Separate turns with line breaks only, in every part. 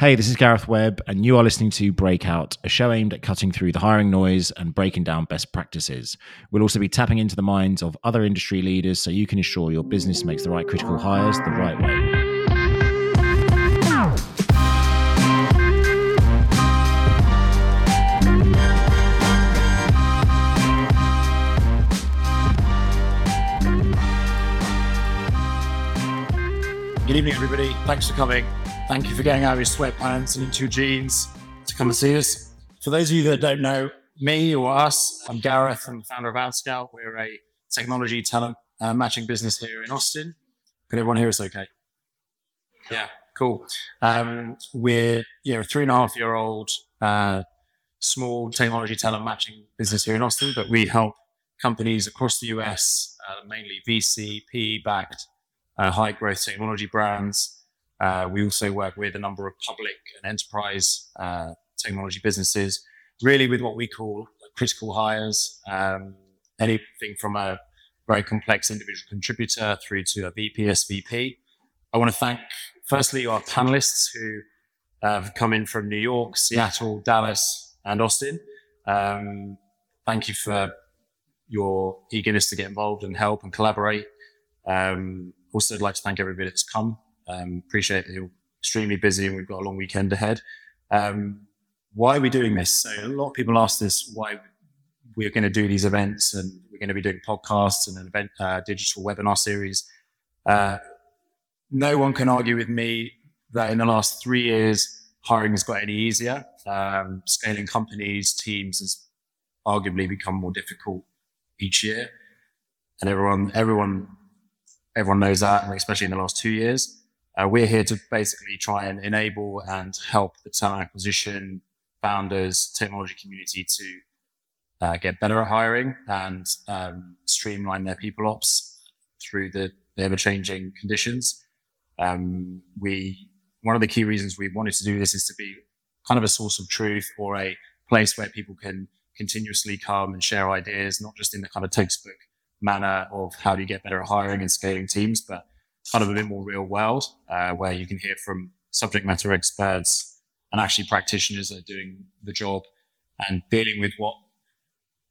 Hey, this is Gareth Webb, and you are listening to Breakout, a show aimed at cutting through the hiring noise and breaking down best practices. We'll also be tapping into the minds of other industry leaders so you can ensure your business makes the right critical hires the right way.
Good evening, everybody. Thanks for coming. Thank you for getting out of your sweatpants and into your jeans to come and see us. For those of you that don't know me or us, I'm Gareth. I'm the founder of OutScout. We're a technology talent uh, matching business here in Austin. Can everyone hear us okay? Yeah, cool. Um, we're know, a three and a half year old uh, small technology talent matching business here in Austin, but we help companies across the US, uh, mainly VC, PE backed, uh, high growth technology brands we also work with a number of public and enterprise uh, technology businesses, really with what we call critical hires, um, anything from a very complex individual contributor through to a VP, SVP. I want to thank, firstly, our panelists who have come in from New York, Seattle, Dallas, and Austin. Um, thank you for your eagerness to get involved and help and collaborate. Um, also, I'd like to thank everybody that's come um, appreciate you're extremely busy and we've got a long weekend ahead. Um, why are we doing this? So a lot of people ask this why we're going to do these events and we're going to be doing podcasts and an event, uh, digital webinar series. Uh, no one can argue with me that in the last three years, hiring has got any easier. Um, scaling companies, teams has arguably become more difficult each year. And everyone, everyone, everyone knows that, especially in the last two years. Uh, we're here to basically try and enable and help the talent acquisition founders, technology community to uh, get better at hiring and um, streamline their people ops through the, ever changing conditions. Um, we one of the key reasons we wanted to do this is to be kind of a source of truth or a place where people can continuously come and share ideas, not just in the kind of textbook manner of how do you get better at hiring and scaling teams, but kind of a bit more real world, uh, where you can hear from subject matter experts and actually practitioners that are doing the job and dealing with what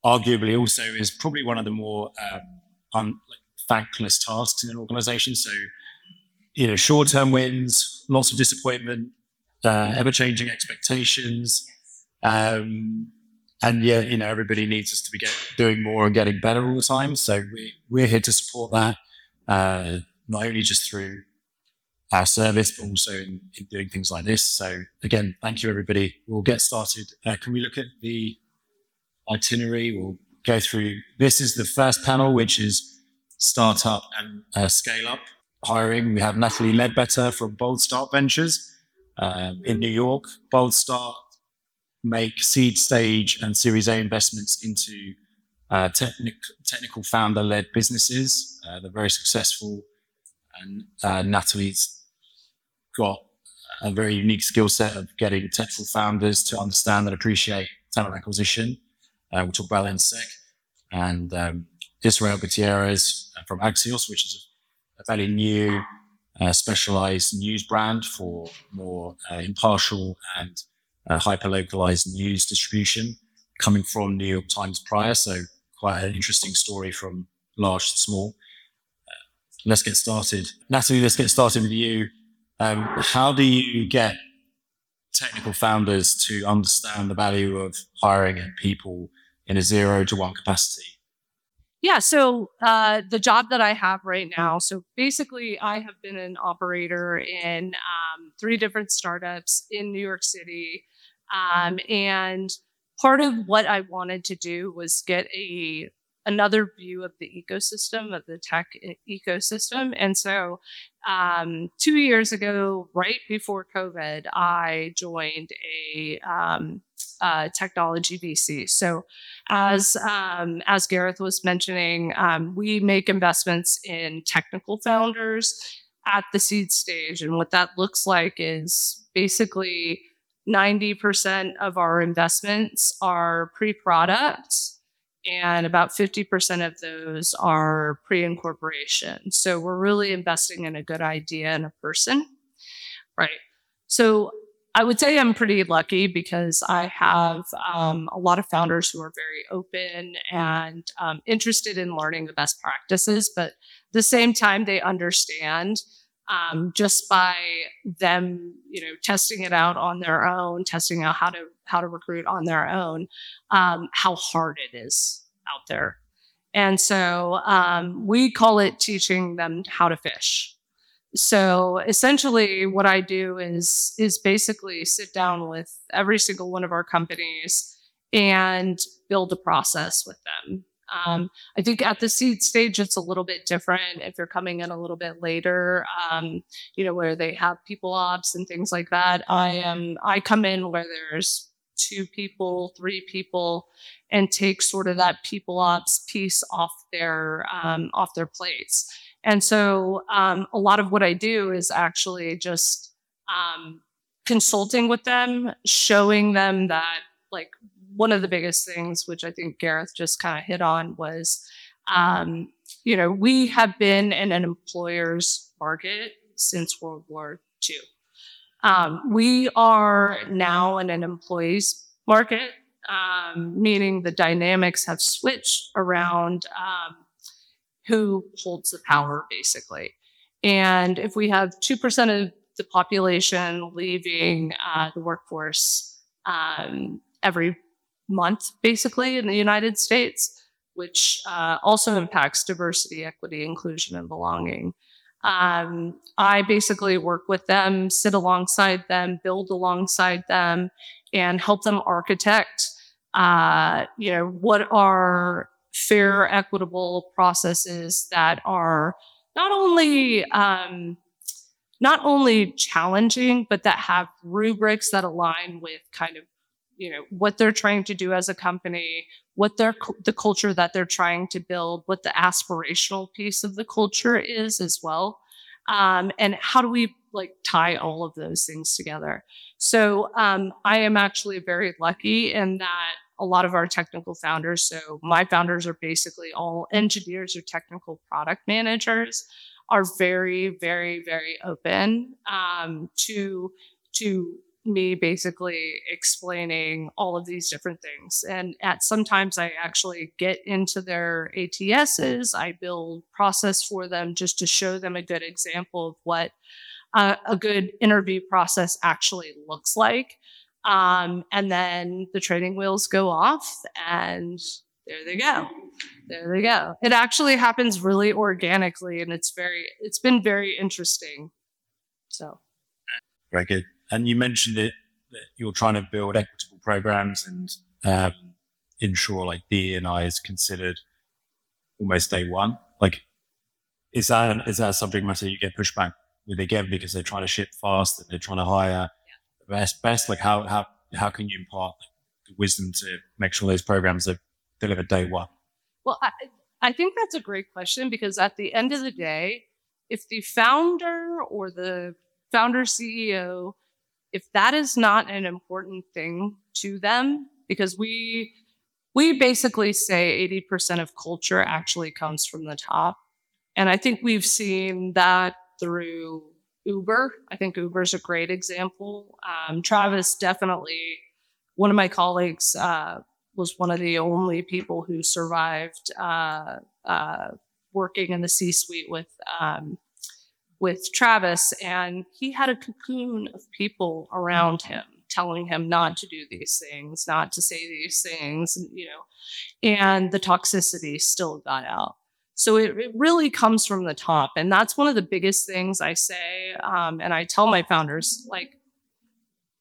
arguably also is probably one of the more um, un- thankless tasks in an organization. So, you know, short term wins, lots of disappointment, uh, ever changing expectations. Um, and yeah, you know, everybody needs us to be get, doing more and getting better all the time. So we, we're here to support that. Uh, not only just through our service, but also in, in doing things like this. So again, thank you, everybody. We'll get started. Uh, can we look at the itinerary? We'll go through. This is the first panel, which is startup and uh, scale up hiring. We have Natalie Ledbetter from Boldstart Ventures um, in New York. Boldstart make seed stage and Series A investments into uh, technic- technical founder led businesses. Uh, they're very successful and uh, Natalie's got a very unique skill set of getting technical founders to understand and appreciate talent acquisition. Uh, we'll talk about that in sec. And um, Israel Gutierrez from Axios, which is a, fairly new, uh, specialized news brand for more uh, impartial and uh, hyper localized news distribution, coming from New York Times prior. So, quite an interesting story from large to small let's get started. Natalie, let's get started with you. Um, how do you get technical founders to understand the value of hiring people in a zero to one capacity?
Yeah, so uh, the job that I have right now, so basically, I have been an operator in um, three different startups in New York City. Um, and part of what I wanted to do was get a another view of the ecosystem of the tech ecosystem. And so um, two years ago right before covid i joined a um, technology vc so as um, as gareth was mentioning um, we make investments in technical founders at the seed stage. And what that looks like is basically 90% of our investments are pre-product and about 50% of those are pre incorporation. So we're really investing in a good idea and a person. Right. So I would say I'm pretty lucky because I have um, a lot of founders who are very open and um, interested in learning the best practices, but at the same time, they understand um, just by them, you know, testing it out on their own, testing out how to how to recruit on their own, um, how hard it is out there. And so um, we call it teaching them how to fish. So essentially, what I do is is basically sit down with every single one of our companies and build a process with them. Um, I think at the seed stage, it's a little bit different. If you're coming in a little bit later, um, you know, where they have people ops and things like that. I am, I come in where there's two people, three people, and take sort of that people ops piece off their um, off their plates. And so um, a lot of what I do is actually just um, consulting with them, showing them that like one of the biggest things, which I think Gareth just kind of hit on, was um, you know, we have been in an employer's market since World War II. Um, we are now in an employee's market, um, meaning the dynamics have switched around um, who holds the power, basically. And if we have 2% of the population leaving uh, the workforce um, every month, basically, in the United States, which uh, also impacts diversity, equity, inclusion, and belonging. Um, I basically work with them, sit alongside them, build alongside them, and help them architect. Uh, you know, what are fair, equitable processes that are not only um, not only challenging, but that have rubrics that align with kind of you know what they're trying to do as a company what their the culture that they're trying to build what the aspirational piece of the culture is as well. Um, and how do we like tie all of those things together? So um, i am actually very lucky in that a lot of our technical founders so my founders are basically all engineers or technical product managers are very very very open um, to to me basically explaining all of these different things. And at sometimes I actually get into their ATSs, I build process for them just to show them a good example of what uh, a good interview process actually looks like. Um, and then the training wheels go off and there they go. There they go. It actually happens really organically and it's very, it's been very interesting. So.
Very good. And you mentioned it that you're trying to build equitable programs and um, ensure like DEI is considered almost day one. Like, is that is that a subject matter you get pushback with again because they're trying to ship fast and they're trying to hire the best best? Like, how how how can you impart the wisdom to make sure those programs are delivered day one?
Well, I, I think that's a great question because at the end of the day, if the founder or the founder CEO if that is not an important thing to them, because we we basically say 80% of culture actually comes from the top. And I think we've seen that through Uber. I think Uber is a great example. Um, Travis definitely, one of my colleagues uh, was one of the only people who survived uh, uh, working in the C suite with um, with Travis, and he had a cocoon of people around him telling him not to do these things, not to say these things, you know, and the toxicity still got out. So it, it really comes from the top. And that's one of the biggest things I say. Um, and I tell my founders, like,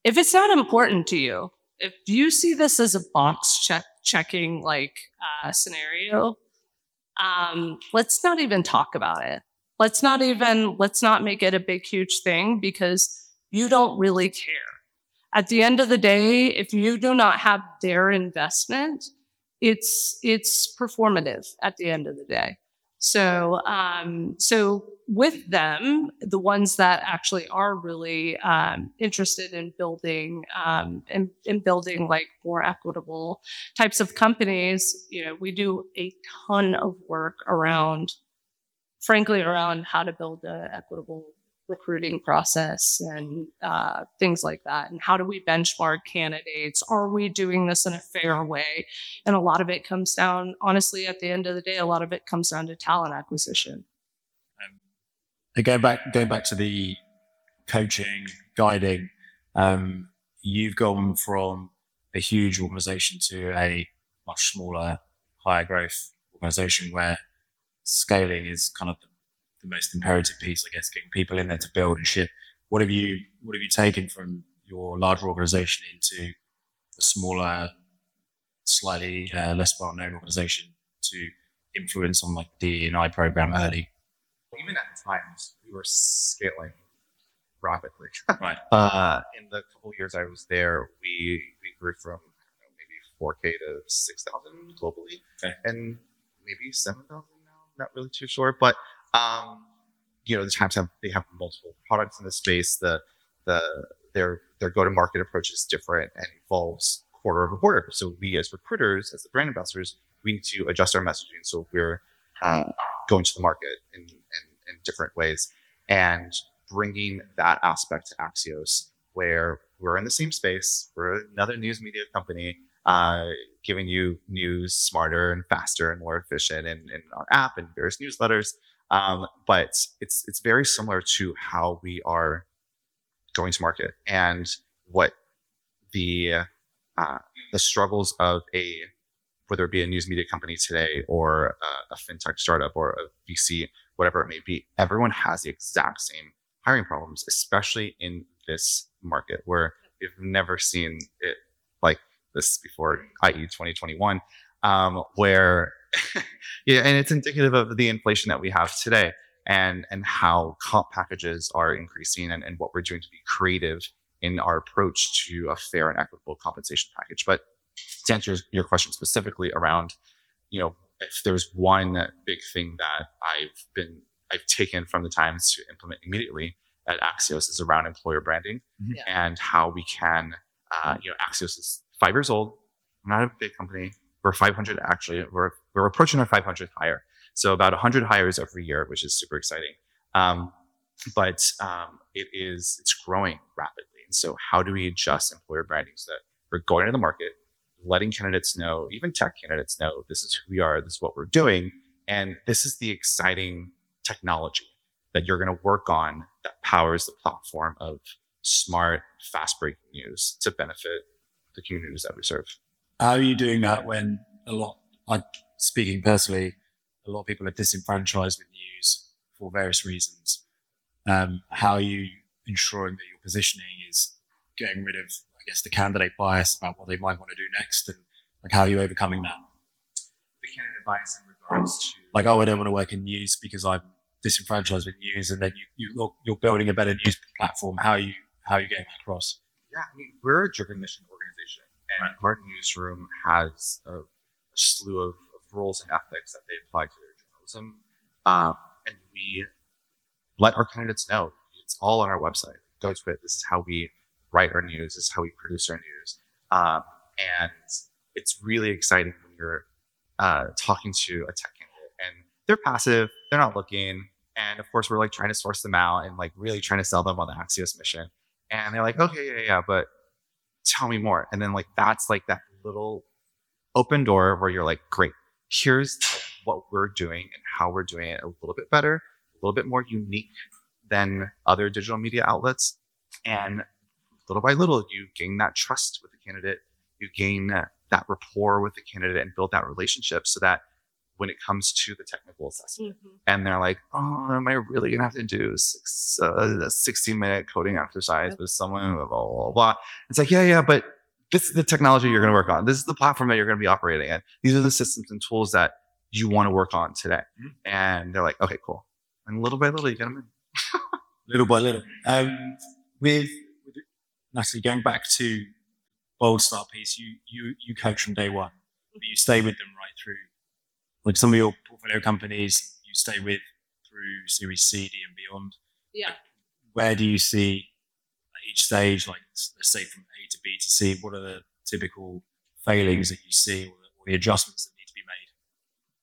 if it's not important to you, if you see this as a box check checking like uh, scenario, um, let's not even talk about it let's not even let's not make it a big huge thing because you don't really care. At the end of the day if you do not have their investment it's it's performative at the end of the day. So um so with them the ones that actually are really um, interested in building um, in, in building like more equitable types of companies you know we do a ton of work around frankly around how to build an equitable recruiting process and uh, things like that. And how do we benchmark candidates? Are we doing this in a fair way? And a lot of it comes down, honestly, at the end of the day, a lot of it comes down to talent acquisition.
Um, going back, going back to the coaching, guiding, um, you've gone from a huge organization to a much smaller, higher growth organization where scaling is kind of the the most imperative piece, I guess, getting people in there to build and ship. What have you what have you taken from your larger organization into a smaller, slightly uh, less well known organization to influence on like D and I program early?
Even at times, we were scaling rapidly.
right.
Uh, in the couple years I was there, we we grew from know, maybe 4K to 6,000 globally,
okay.
and maybe 7,000 now. Not really too sure, but um, you know, the times have they have multiple products in the space. The the their their go to market approach is different and evolves quarter over quarter. So we as recruiters, as the brand ambassadors, we need to adjust our messaging. So we're uh, going to the market in, in, in different ways and bringing that aspect to Axios, where we're in the same space, we're another news media company, uh, giving you news smarter and faster and more efficient in, in our app and various newsletters. Um, but it's it's very similar to how we are going to market and what the uh, the struggles of a whether it be a news media company today or a, a fintech startup or a VC, whatever it may be, everyone has the exact same hiring problems, especially in this market where we've never seen it like this before, i.e., 2021, um, where yeah, and it's indicative of the inflation that we have today and and how comp packages are increasing and, and what we're doing to be creative in our approach to a fair and equitable compensation package. But to answer your question specifically around, you know, if there's one big thing that I've been I've taken from the times to implement immediately at Axios is around employer branding mm-hmm. and how we can, uh, you know, Axios is five years old. We're not a big company. We're 500 actually. We're we're approaching our 500th hire, so about 100 hires every year, which is super exciting. Um, but um, it is it's growing rapidly, and so how do we adjust employer branding so that we're going to the market, letting candidates know, even tech candidates know, this is who we are, this is what we're doing, and this is the exciting technology that you're going to work on that powers the platform of smart, fast breaking news to benefit the communities that we serve.
How are you doing that when a lot, I'm speaking personally, a lot of people are disenfranchised with news for various reasons? Um, how are you ensuring that your positioning is getting rid of, I guess, the candidate bias about what they might want to do next, and like how are you overcoming that?
The candidate bias in regards to,
like, oh, I don't want to work in news because I'm disenfranchised with news, and then you, you are building a better news platform. How are you how are you getting that across?
Yeah, I mean, we're a driven mission organization, and our newsroom has a, a slew of, of, rules and ethics that they apply to their journalism. Um, and we let our candidates know it's all on our website. Go to it. This is how we write our news. This is how we produce our news. Um, and it's really exciting when you're uh, talking to a tech candidate and they're passive, they're not looking. And of course, we're like trying to source them out and like really trying to sell them on the Axios mission. And they're like, okay, yeah, yeah, but tell me more. And then like that's like that little open door where you're like, great, here's what we're doing and how we're doing it a little bit better, a little bit more unique than other digital media outlets. And little by little, you gain that trust with the candidate, you gain that rapport with the candidate and build that relationship so that when it comes to the technical assessment. Mm-hmm. And they're like, oh, am I really going to have to do six, uh, a 60 minute coding exercise with someone, blah, blah, blah, blah. It's like, yeah, yeah, but this is the technology you're going to work on. This is the platform that you're going to be operating in. These are the systems and tools that you want to work on today. Mm-hmm. And they're like, okay, cool. And little by little, you get them in.
little by little. Um, with, with Natalie, going back to Boldstart piece, you, you, you coach from day one, but you stay with them right through like some of your portfolio companies you stay with through Series C, D, and beyond.
Yeah.
Where do you see at each stage, like let's say from A to B to C, what are the typical failings that you see or the, or the adjustments that need to be made?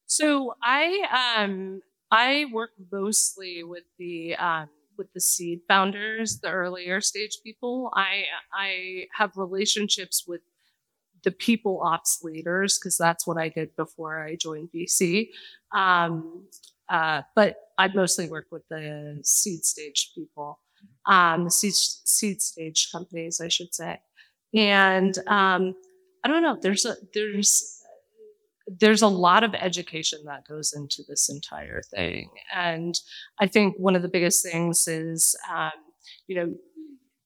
So I um I work mostly with the um, with the seed founders, the earlier stage people. I I have relationships with the people ops leaders because that's what I did before I joined VC. Um, uh, but I mostly work with the seed stage people, um, seed, seed stage companies, I should say. And um, I don't know. There's a there's there's a lot of education that goes into this entire thing, and I think one of the biggest things is, um, you know,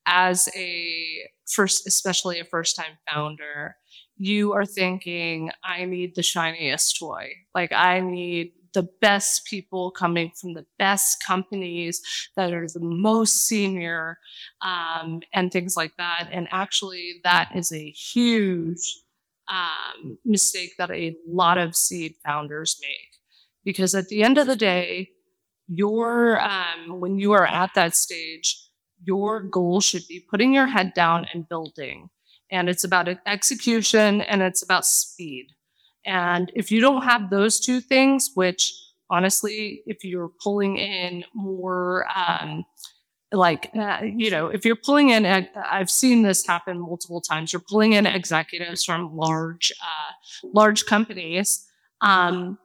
as a first, especially a first time founder, you are thinking, I need the shiniest toy. Like I need the best people coming from the best companies that are the most senior um, and things like that. And actually, that is a huge um, mistake that a lot of seed founders make. Because at the end of the day, your um, when you are at that stage, your goal should be putting your head down and building. And it's about execution and it's about speed. And if you don't have those two things, which honestly, if you're pulling in more, um, like, uh, you know, if you're pulling in, I've seen this happen multiple times. You're pulling in executives from large, uh, large companies. Um,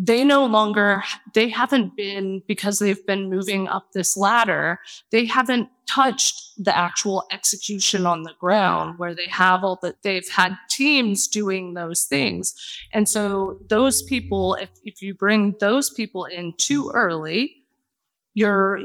they no longer they haven't been because they've been moving up this ladder they haven't touched the actual execution on the ground where they have all that they've had teams doing those things. And so those people if, if you bring those people in too early you're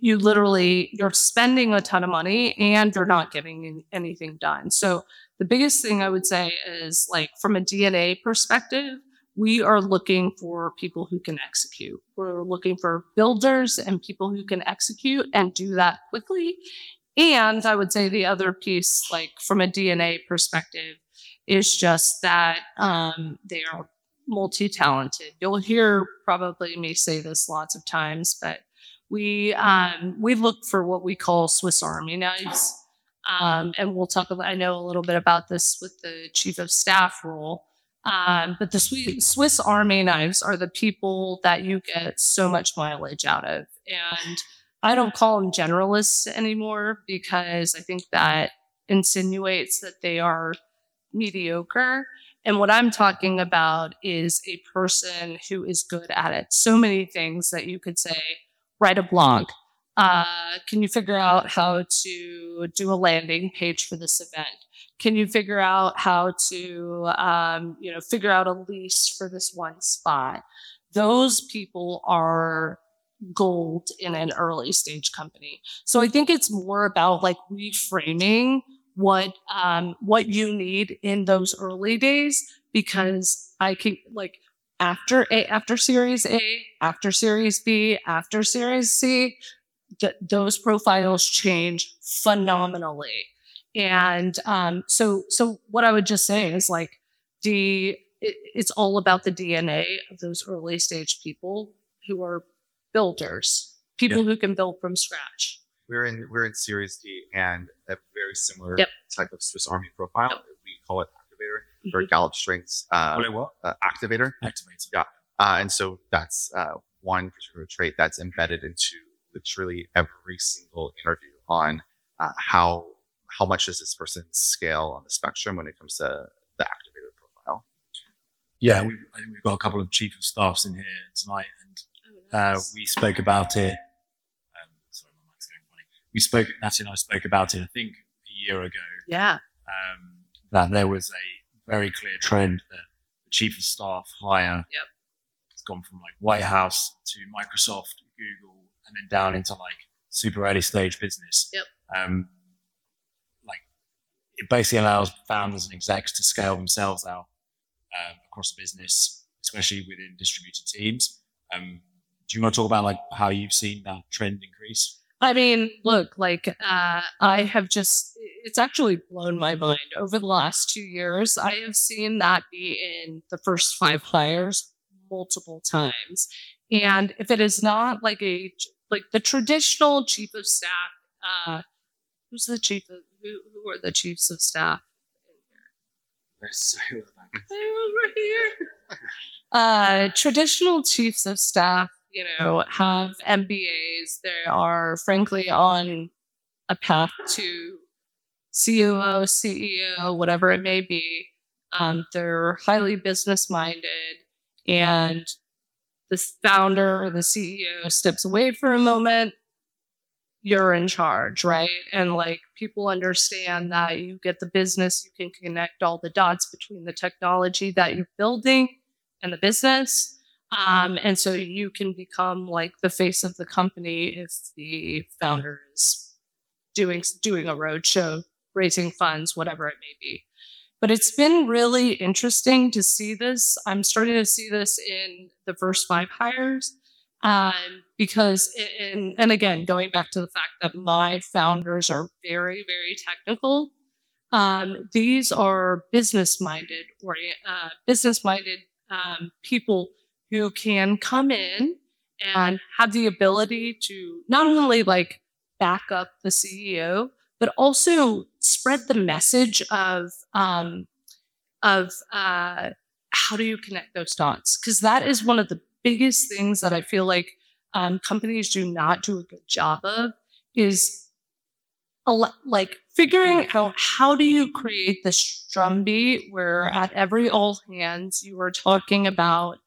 you literally you're spending a ton of money and you're not getting anything done. So the biggest thing i would say is like from a dna perspective we are looking for people who can execute. We're looking for builders and people who can execute and do that quickly. And I would say the other piece, like from a DNA perspective, is just that um, they are multi talented. You'll hear probably me say this lots of times, but we um, we look for what we call Swiss Army knives. Um, and we'll talk about, I know a little bit about this with the chief of staff role. Um, but the Swiss Army knives are the people that you get so much mileage out of. And I don't call them generalists anymore because I think that insinuates that they are mediocre. And what I'm talking about is a person who is good at it. So many things that you could say, write a blog. Uh, can you figure out how to do a landing page for this event? Can you figure out how to um, you know figure out a lease for this one spot? Those people are gold in an early stage company. So i think it's more about like reframing what um, what you need in those early days because i can like after a after series a after series b after series c th- those profiles change phenomenally and um, so, so what I would just say is like the it, it's all about the DNA of those early stage people who are builders, people yeah. who can build from scratch.
We're in we're in Series D and a very similar
yep.
type of Swiss Army profile. Yep. We call it activator for mm-hmm. Gallup Strengths. Uh,
what?
Uh, activator.
Activator.
Yeah. Uh, and so that's uh, one particular trait that's embedded into literally every single interview on uh, how how much does this person scale on the spectrum when it comes to the activator profile?
Yeah, we, I think we've got a couple of chief of staffs in here tonight, and oh, uh, we spoke about it. Um, sorry, my mic's going funny. We spoke, Natty and I spoke about it, I think, a year ago.
Yeah.
Um, that there was a very clear trend that the chief of staff hire
yep.
has gone from like White House to Microsoft, Google, and then down into like super early stage business.
Yep.
Um, it basically allows founders and execs to scale themselves out um, across the business, especially within distributed teams. Um, do you want to talk about like how you've seen that trend increase?
I mean, look, like uh, I have just, it's actually blown my mind over the last two years. I have seen that be in the first five hires multiple times. And if it is not like a, like the traditional chief of staff, uh, who's the chief of, who, who are the chiefs of staff?
They're
over here. Uh, traditional chiefs of staff, you know, have MBAs. They are frankly on a path to COO, CEO, whatever it may be. Um, they're highly business minded, and the founder or the CEO steps away for a moment. You're in charge, right? And like people understand that you get the business, you can connect all the dots between the technology that you're building and the business. Um, and so you can become like the face of the company if the founder is doing doing a roadshow, raising funds, whatever it may be. But it's been really interesting to see this. I'm starting to see this in the first five hires. Um, because, in, and again, going back to the fact that my founders are very, very technical, um, these are business minded or uh, business minded um, people who can come in and have the ability to not only like back up the CEO, but also spread the message of um, of uh, how do you connect those dots? Because that is one of the biggest things that I feel like um, companies do not do a good job of is like figuring out how do you create this drumbeat where at every all hands you are talking about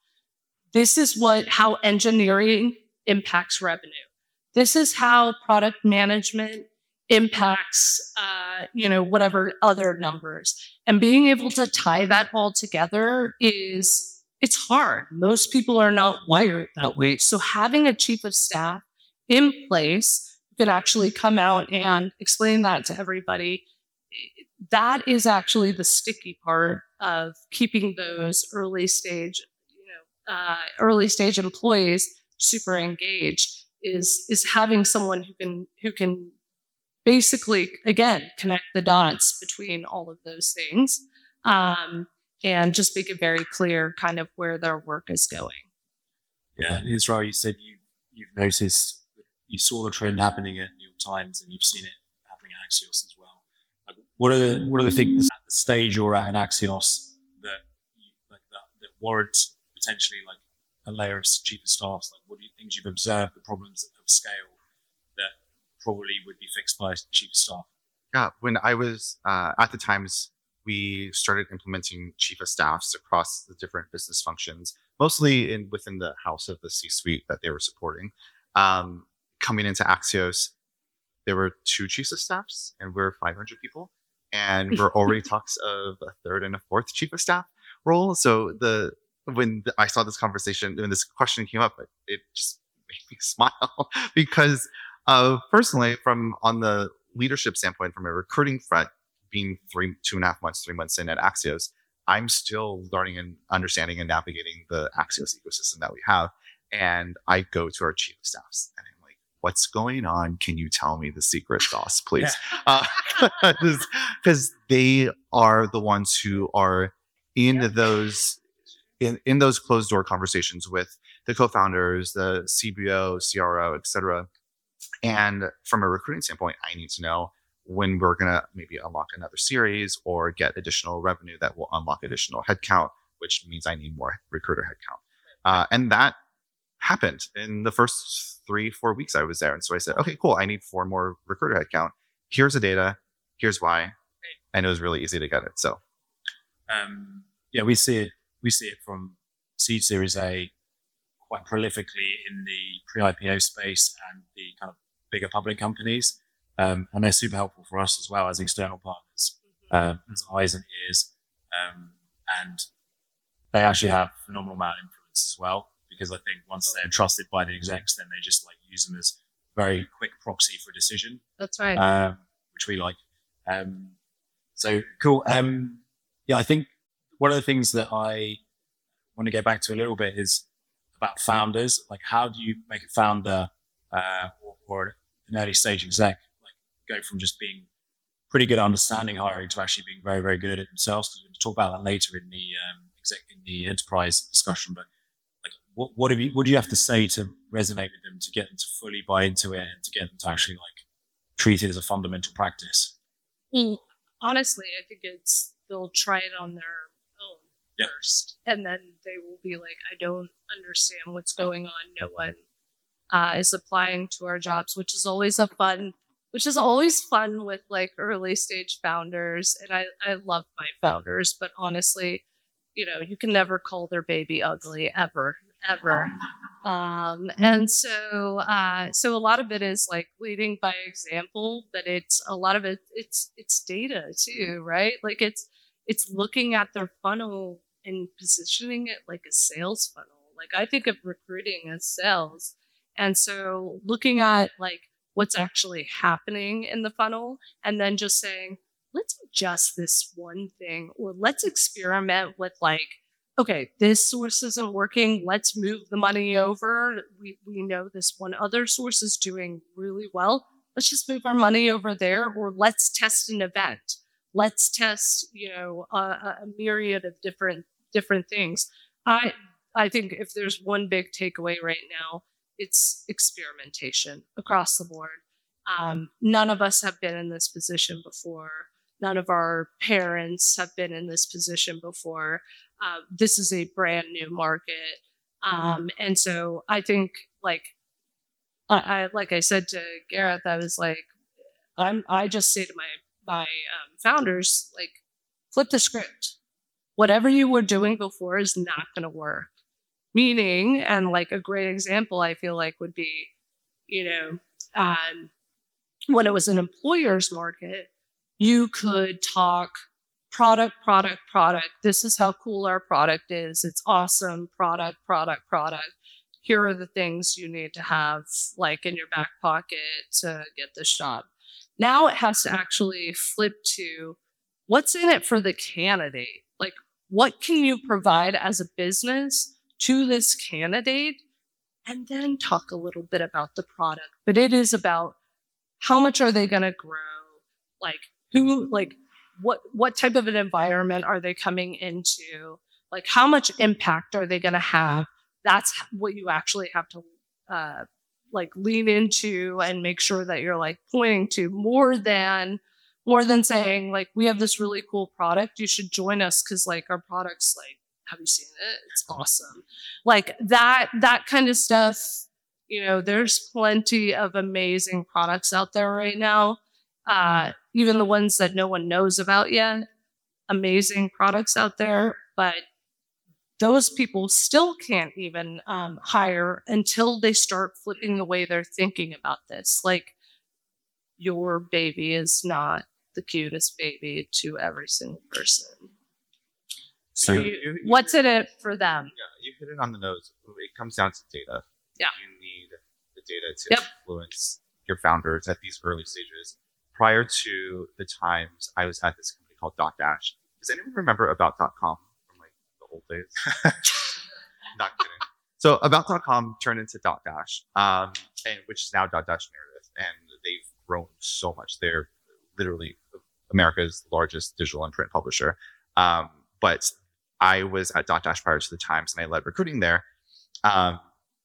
this is what how engineering impacts revenue. This is how product management impacts uh, you know whatever other numbers. And being able to tie that all together is it's hard. Most people are not wired that way. So having a chief of staff in place who can actually come out and explain that to everybody that is actually the sticky part of keeping those early stage you know uh, early stage employees super engaged is is having someone who can who can basically again connect the dots between all of those things. Um, and just make it very clear kind of where their work is going
yeah israel you said you you've noticed you saw the trend happening at new york times and you've seen it happening at axios as well like, what are the what are the things at the stage you're at in axios that you, like that, that warrant potentially like a layer of chief of staff? Like, what are you, things you've observed, the problems of scale that probably would be fixed by chief of staff?
Yeah, when I was uh, at the times, we started implementing chief of staffs across the different business functions, mostly in within the house of the C-suite that they were supporting. Um, coming into Axios, there were two chiefs of staffs, and we're 500 people, and we're already talks of a third and a fourth chief of staff role. So the when I saw this conversation, when this question came up, it, it just made me smile because, uh, personally, from on the leadership standpoint, from a recruiting front, being three, two and a half months, three months in at Axios, I'm still learning and understanding and navigating the Axios ecosystem that we have. And I go to our chief of staffs and I'm like, what's going on? Can you tell me the secret sauce, please? Because uh, they are the ones who are in those in, in those closed door conversations with the co-founders, the CBO, CRO, et cetera. And from a recruiting standpoint, I need to know when we're going to maybe unlock another series or get additional revenue that will unlock additional headcount, which means I need more recruiter headcount. Uh, and that happened in the first three, four weeks I was there. And so I said, okay, cool. I need four more recruiter headcount. Here's the data. Here's why. And it was really easy to get it. So,
um, yeah, we see it we see it from seed series A quite prolifically in the pre-IPO space and the kind of bigger public companies. Um, and they're super helpful for us as well as external partners, uh, as eyes and ears. Um, and they actually have phenomenal amount of influence as well, because I think once they're trusted by the execs, then they just like use them as very quick proxy for a decision.
That's right.
Um, which we like. Um, so cool. Um, yeah, I think one of the things that I want to go back to a little bit is about founders. Like, how do you make a founder uh, or, or, an early stage exec go from just being pretty good at understanding hiring to actually being very, very good at it themselves? Because we'll talk about that later in the um, exec in the enterprise discussion. But like, what what, you, what do you have to say to resonate with them to get them to fully buy into it and to get them to actually like treat it as a fundamental practice?
Well, honestly, I think it's they'll try it on their
Yeah.
first, and then they will be like, "I don't understand what's going on. No one uh, is applying to our jobs," which is always a fun, which is always fun with like early stage founders, and I I love my founders, but honestly, you know, you can never call their baby ugly ever ever. Um, and so, uh, so a lot of it is like leading by example, but it's a lot of it, it's, it's data too, right? Like it's, it's looking at their funnel and positioning it like a sales funnel. Like I think of recruiting as sales. And so looking at like what's actually happening in the funnel and then just saying, let's adjust this one thing or let's experiment with like, okay, this source isn't working. Let's move the money over. We, we know this one other source is doing really well. Let's just move our money over there, or let's test an event. Let's test, you know, a, a myriad of different different things. I I think if there's one big takeaway right now, it's experimentation across the board. Um, none of us have been in this position before. None of our parents have been in this position before. Uh, this is a brand new market. Um, and so I think like I, I like I said to Gareth, I was like, I'm I just say to my my um, founders like flip the script. Whatever you were doing before is not going to work. Meaning, and like a great example, I feel like would be, you know, um, when it was an employer's market, you could talk product, product, product. This is how cool our product is. It's awesome. Product, product, product. Here are the things you need to have like in your back pocket to get this job. Now it has to actually flip to what's in it for the candidate? Like, what can you provide as a business to this candidate? And then talk a little bit about the product. But it is about how much are they going to grow? Like, who, like, what what type of an environment are they coming into like how much impact are they going to have that's what you actually have to uh, like lean into and make sure that you're like pointing to more than more than saying like we have this really cool product you should join us because like our products like have you seen it it's awesome like that that kind of stuff you know there's plenty of amazing products out there right now uh, even the ones that no one knows about yet. Amazing products out there, but those people still can't even um, hire until they start flipping the way they're thinking about this. Like, your baby is not the cutest baby to every single person. So,
You-
you,
you- you
what's
hit-
in it for them?
Yeah, you hit it on the nose. It comes down to data.
Yeah.
You need the data to
Yep.
influence your founders at these early stages. Prior to the times I was at this company called Dotdash. Does anyone remember about.com from like the old days? Not kidding. So about.com turned into Dotdash, um, and which is now Dotdash Meredith, and they've grown so much. They're literally America's largest digital and print publisher. Um, but I was at Dotdash prior to the Times, and I led recruiting there. Um,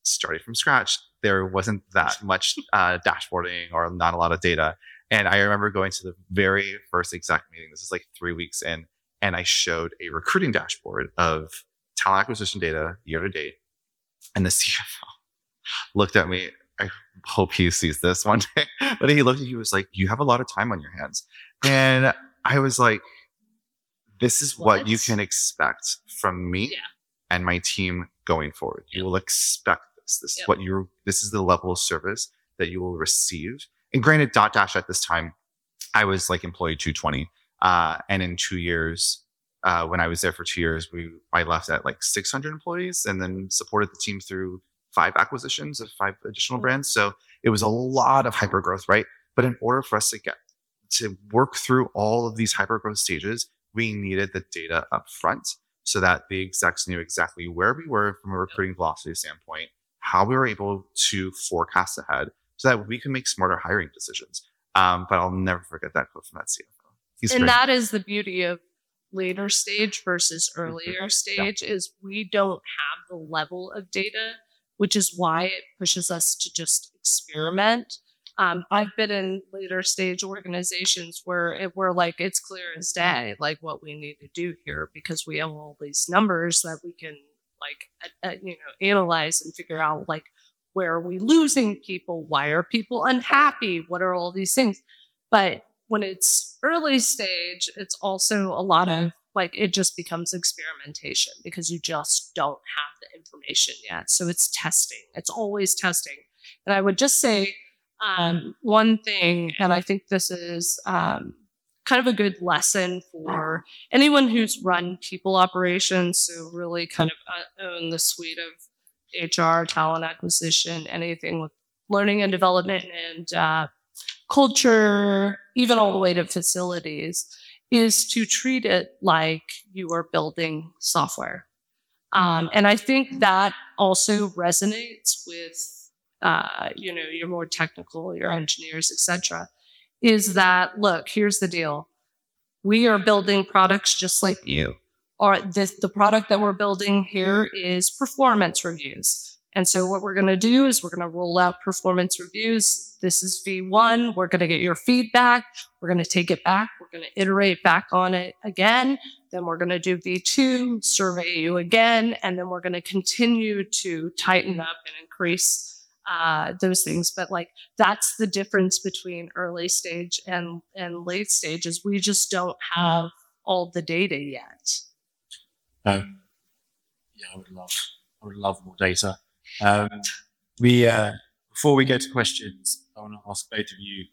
started from scratch. There wasn't that much uh, dashboarding or not a lot of data. And I remember going to the very first exec meeting. This is like three weeks in, and I showed a recruiting dashboard of talent acquisition data year to date. And the CFO looked at me. I hope he sees this one day. But he looked at me. he was like, You have a lot of time on your hands. And I was like, This is what, you can expect from me
Yeah.
and my team going forward. You will expect this. This is what you're this is the level of service that you will receive. And granted, Dotdash at this time, I was like employee 220. Uh, and in two years, uh, when I was there for two years, we I left at like 600 employees and then supported the team through five acquisitions of five additional
Mhm.
brands. So it was a lot of hyper growth, right? But in order for us to get to work through all of these hyper growth stages, we needed the data up front so that the execs knew exactly where we were from a recruiting velocity standpoint, how we were able to forecast ahead so that we can make smarter hiring decisions. Um, but I'll never forget that quote from that CFO. He's
and
great.
that is the beauty of later stage versus earlier stage is we don't have the level of data which is why it pushes us to just experiment Um, I've been in later stage organizations where it, we're like, it's clear as day, like what we need to do here because we have all these numbers that we can like, uh, you know, analyze and figure out like where are we losing people? Why are people unhappy? What are all these things? But when it's early stage, it's also a lot of like it just becomes experimentation because you just don't have the information yet. So it's testing. It's always testing. And I would just say um, one thing, and I think this is um, kind of a good lesson for anyone who's run people operations. So really kind of uh, own the suite of HR, talent acquisition, anything with learning and development and uh, culture, even all the way to facilities, is to treat it like you are building software. Um, and I think that also resonates with, uh, you know, your more technical, your engineers, etc. Is that look? Here's the deal: we are building products just like you or this, the product that we're building here is performance reviews. And so what we're going to do is we're going to roll out performance reviews. This is V1. We're going to get your feedback. We're going to take it back. We're going to iterate back on it again. Then we're going to do V2, survey you again, and then we're going to continue to tighten up and increase uh, those things. But like that's the difference between early stage and and late stages. We just don't have all the data yet.
Um, yeah, I would love, I would love more data. Um, we uh, before we go to questions, I want to ask both of you,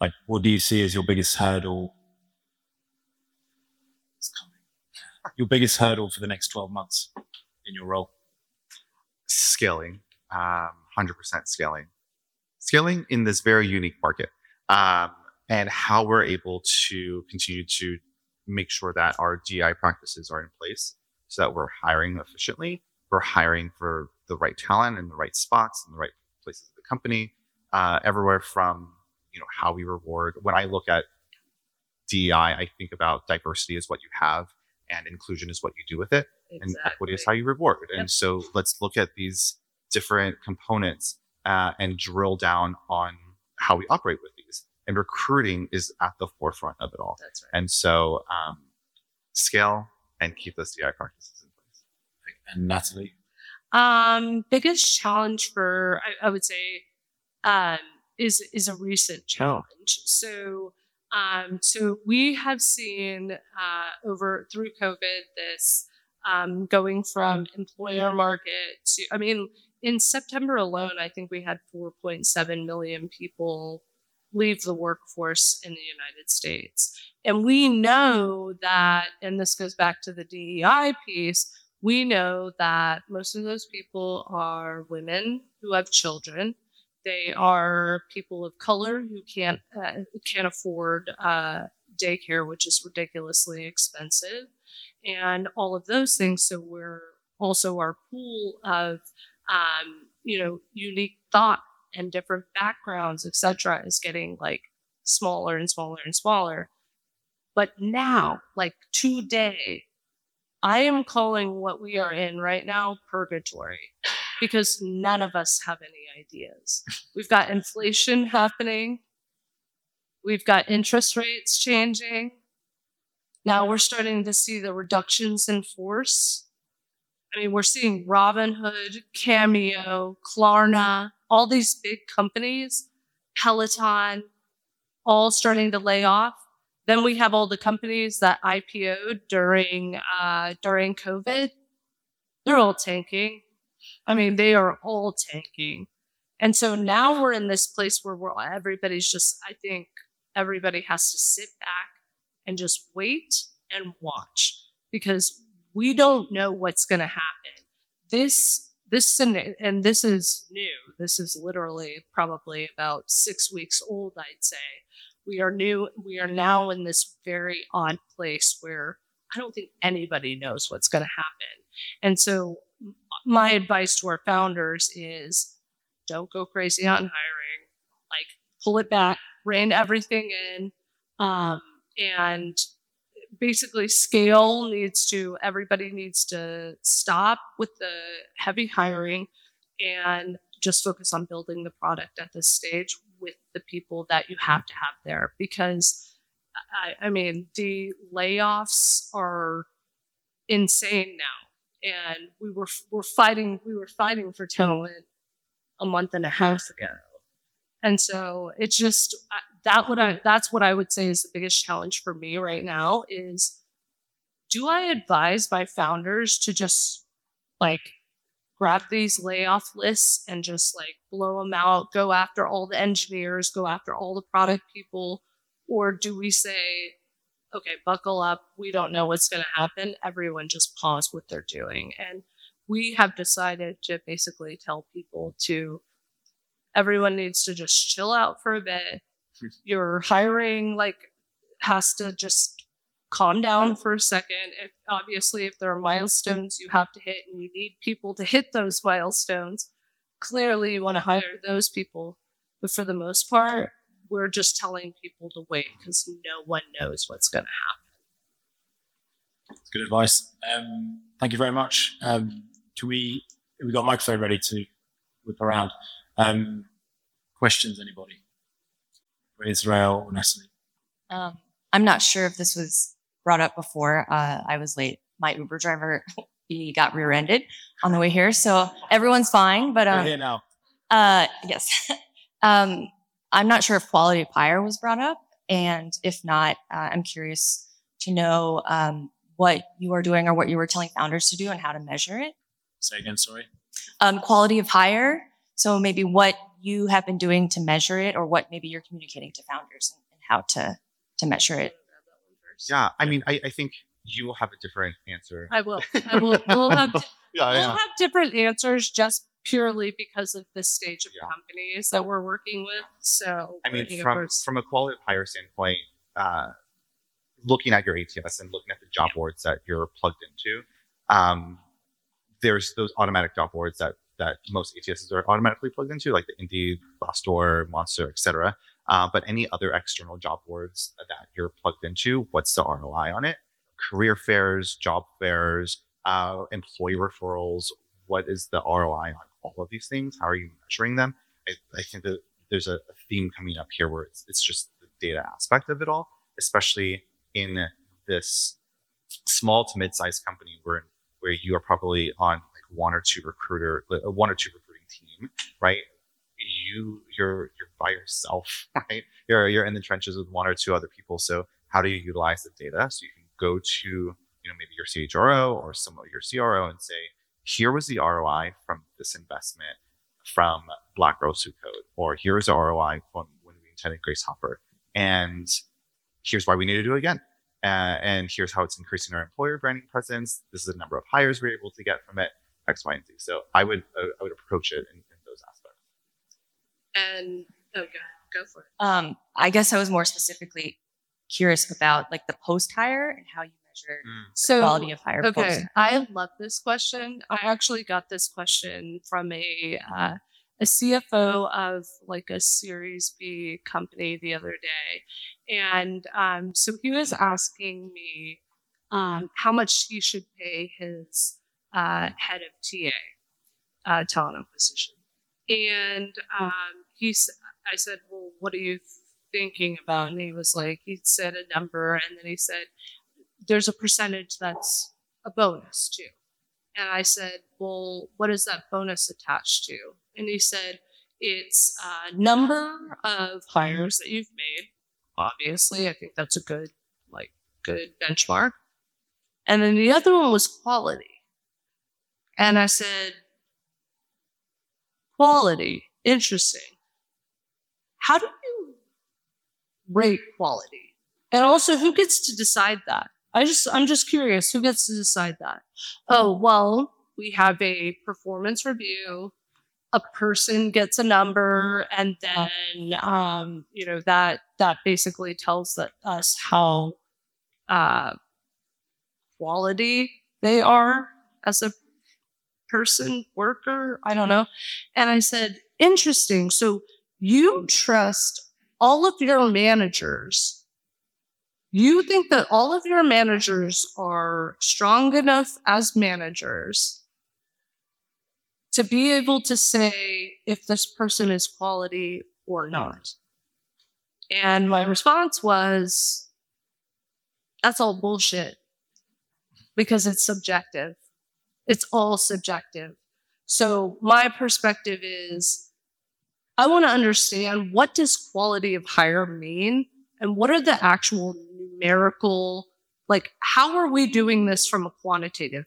like, what do you see as your biggest hurdle? Your biggest hurdle for the next twelve months in your role?
Scaling, um, hundred percent scaling, scaling in this very unique market, um, and how we're able to continue to make sure that our DI practices are in place so that we're hiring efficiently. We're hiring for the right talent in the right spots in the right places of the company, uh, everywhere from you know how we reward. When I look at DEI, I think about diversity is what you have, and inclusion is what you do with it, exactly. and equity is how you reward. Yep. And so let's look at these different components uh, and drill down on how we operate with these. And recruiting is at the forefront of it all.
That's right.
And so um, scale, and keep those DI practices in place.
And Natalie?
Um, biggest challenge for, I, I would say, um, is, is a recent challenge. So, um, so we have seen uh, over through COVID this um, going from employer market to, I mean, in September alone, I think we had 4.7 million people leave the workforce in the United States. And we know that, and this goes back to the DEI piece, we know that most of those people are women who have children. They are people of color who can't uh, can't afford uh, daycare, which is ridiculously expensive, and all of those things. So we're also our pool of um, you know unique thought and different backgrounds, etc., is getting like smaller and smaller and smaller. But now, like today, I am calling what we are in right now purgatory because none of us have any ideas. We've got inflation happening. We've got interest rates changing. Now we're starting to see the reductions in force. I mean, we're seeing Robinhood, Cameo, Klarna, all these big companies, Peloton, all starting to lay off. Then we have all the companies that IPO'd during uh, during COVID. They're all tanking. I mean, they are all tanking. And so now we're in this place where we're, everybody's just, I think everybody has to sit back and just wait and watch because we don't know what's going to happen. This, this, and this is new. This is literally probably about six weeks old, I'd say we are new we are now in this very odd place where i don't think anybody knows what's going to happen and so my advice to our founders is don't go crazy on hiring like pull it back rein everything in um, and basically scale needs to everybody needs to stop with the heavy hiring and just focus on building the product at this stage with the people that you have to have there. Because I, I mean the layoffs are insane now. And we were we're fighting we were fighting for talent a month and a half ago. And so it's just that what I that's what I would say is the biggest challenge for me right now is do I advise my founders to just like grab these layoff lists and just like blow them out, go after all the engineers, go after all the product people? Or do we say, okay, buckle up, we don't know what's going to happen, everyone just pause what they're doing? And we have decided to basically tell people to, everyone needs to just chill out for a bit. Your hiring, like, has to just calm down for a second. If obviously if there are milestones you have to hit and you need people to hit those milestones, clearly you want to hire those people. But for the most part, we're just telling people to wait because no one knows what's going to happen.
That's good advice. Um, thank you very much. Um, do we we got microphone ready to whip around? Um, questions, anybody? For Israel or Nestle?
Um, I'm not sure if this was brought up before. Uh, I was late. My Uber driver, he got rear-ended on the way here, so everyone's fine. But
We're
um,
here now.
uh, yes, um, I'm not sure if quality of hire was brought up, and if not, uh, I'm curious to know um, what you are doing or what you were telling founders to do and how to measure it.
Say again, sorry.
Um, quality of hire. So maybe what you have been doing to measure it, or what maybe you're communicating to founders and, and how to to measure it.
Yeah, I mean, I, I think you will have a different answer.
I will. I will. We'll have,
yeah,
we'll have different answers just purely because of the stage of
Yeah.
companies that we're working with. So
I mean, from
first-
from a quality of hire standpoint, uh, looking at your ATS and looking at the job boards that you're plugged into, um, there's those automatic job boards that that most ATSs are automatically plugged into, like the Indeed, Glassdoor, Monster, etc. Uh, but any other external job boards that you're plugged into, what's the ROI on it? Career fairs, job fairs, uh, employee referrals. What is the ROI on all of these things? How are you measuring them? I, I think that there's a, theme coming up here where it's, it's just the data aspect of it all, especially in this small to mid-sized company where where you are probably on one or two recruiter, uh, one or two recruiting team, right? You you're you're by yourself, right? You're you're in the trenches with one or two other people. So how do you utilize the data? So you can go to you know maybe your CHRO or some of your CRO and say, here was the ROI from this investment from Black Rose Suit Code, or here's the ROI from when we intended Grace Hopper, and here's why we need to do it again. Uh, and here's how it's increasing our employer branding presence. This is the number of hires we're able to get from it, X, Y, and Z. So I would uh, I would approach it in, in those aspects.
and okay, go for it.
Um, I guess I was more specifically curious about like the post hire and how you measure the
So
quality of hire.
Okay,
post.
I love this question. I actually got this question from a uh, a CFO of like a Series B company the other day, and um, so he was asking me um, how much he should pay his uh, head of TA, uh, talent acquisition, and um, he's. I said, "Well, what are you thinking about?" And he was like, he said a number, and then he said, there's a percentage that's a bonus too. And I said, well, what is that bonus attached to? And he said, it's a number of hires that you've made. Obviously, I think that's a good, like, good benchmark. And then the other one was quality. And I said, quality, interesting. How do you rate quality? And also, who gets to decide that? I just, I'm just curious, who gets to decide that? Oh, well, we have a performance review. A person gets a number, and then, um, you know, that that basically tells that us how uh, quality they are as a person, worker. I don't hmm. know. And I said, interesting. So you trust all of your managers you think that all of your managers are strong enough as managers to be able to say if this person is quality or not? And my response was, that's all bullshit because it's subjective. It's all subjective. So my perspective is I want to understand what does quality of hire mean and what are the actual numerical like how are we doing this from a quantitative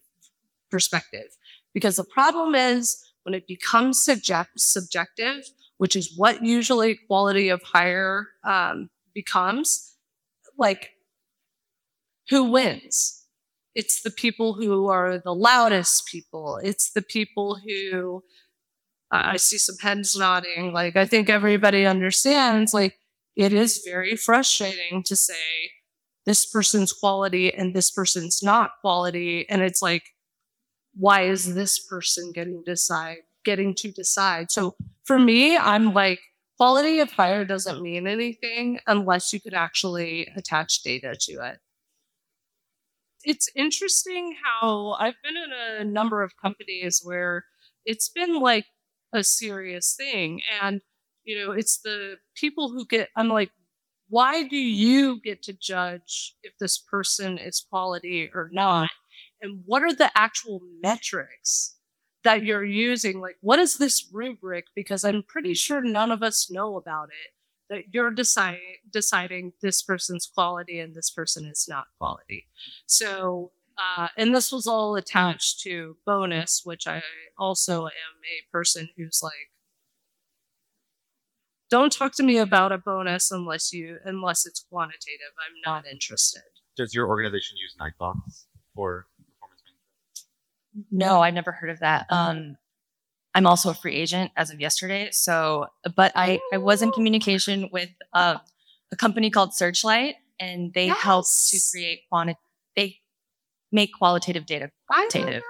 perspective? Because the problem is when it becomes subject, subjective, which is what usually quality of hire um, becomes, like who wins? It's the people who are the loudest people. It's the people who I see some heads nodding. Like I think everybody understands. Like it is very frustrating to say this person's quality and this person's not quality, and it's like, why is this person getting decide getting to decide? So for me, I'm like quality of hire doesn't mean anything unless you could actually attach data to it it's interesting how I've been in a number of companies where it's been like a serious thing. And, you know, it's the people who get, I'm like, why do you get to judge if this person is quality or not? And what are the actual metrics that you're using? Like, what is this rubric? Because I'm pretty sure none of us know about it that you're deciding deciding this person's quality and this person is not quality. So, uh, and this was all attached to bonus, which I also am a person who's like, don't talk to me about a bonus unless you unless it's quantitative. I'm not interested.
Does your organization use nine box for performance management?
No, I've never heard of that. Um, I'm also a free agent as of yesterday. So, but I, I was in communication with uh, a company called Searchlight, and they help to create quanti- They make qualitative data quantitative.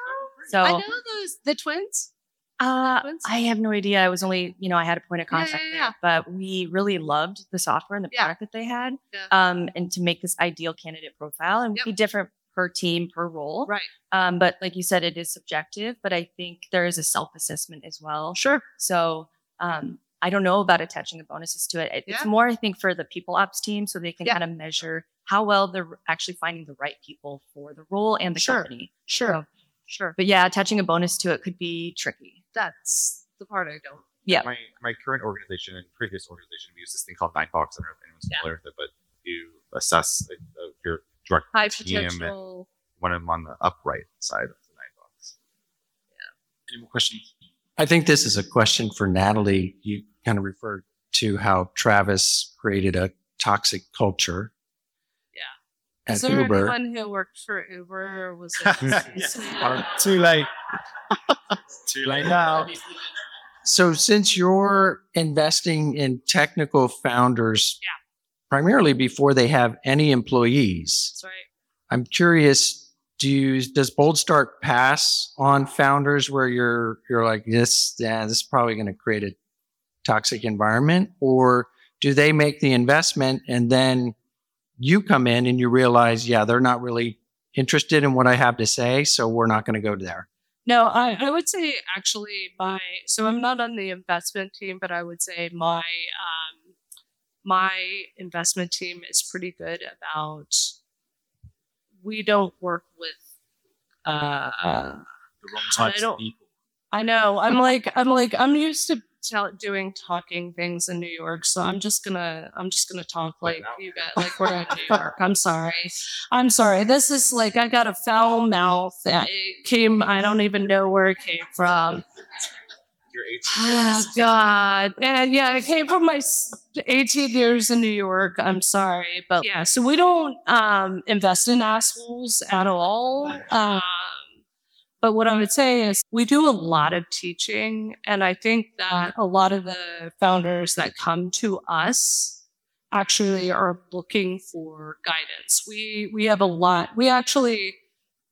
So,
I know those the twins.
uh,
twins?
I have no idea. I was only, you know, I had a point of
Yeah, yeah,
contact
yeah.
there, but we really loved the software and the
Yeah.
product that they had.
Yeah.
Um, and to make this ideal candidate profile and
Yep.
be different per team, per role.
Right.
Um, but like you said, it is subjective, but I think there is a self assessment as well.
Sure.
So um, I don't know about attaching the bonuses to it. It- It's
Yeah.
more, I think, for the people ops team so they can
Yeah.
kind of measure how well they're actually finding the right people for the role and the
Sure.
company.
Sure. Sure.
But yeah, attaching a bonus to it could be tricky.
That's the part I don't.
Yeah.
My my current organization and previous organization we use this thing called nine box. I don't know if anyone's
Yeah.
familiar with it, but you assess uh, your direct
High potential.
when I'm on the upright side of the nine box. Yeah.
Any more questions?
I think this is a question for Natalie. You kind of referred to how Travis created a toxic culture.
Yeah.
At
Is there
Uber.
anyone who worked for Uber or was it?
Too late. Too late now.
So, since you're investing in technical founders,
Yeah.
Primarily before they have any employees,
That's right.
I'm curious. Do you, does Boldstart pass on founders where you're you're like this? Yeah, this is probably going to create a toxic environment, or do they make the investment and then you come in and you realize, yeah, they're not really interested in what I have to say, so we're not going to go there.
No, I, I would say actually my so I'm not on the investment team, but I would say my um my investment team is pretty good about we don't work with uh
The wrong types of people.
I know. I'm like I'm like I'm used to tell, doing talking things in New York, so I'm just gonna I'm just gonna talk like
now.
you got like we're in New York. I'm sorry. I'm sorry. This is like I got a foul mouth. It came. I don't even know where it came from.
Your 18
Oh God. And yeah, it came from my 18 years in New York. I'm sorry, but yeah. So we don't um, invest in assholes at all. Um, but what I would say is we do a lot of teaching, and I think that a lot of the founders that come to us actually are looking for guidance. We we have a lot. We actually,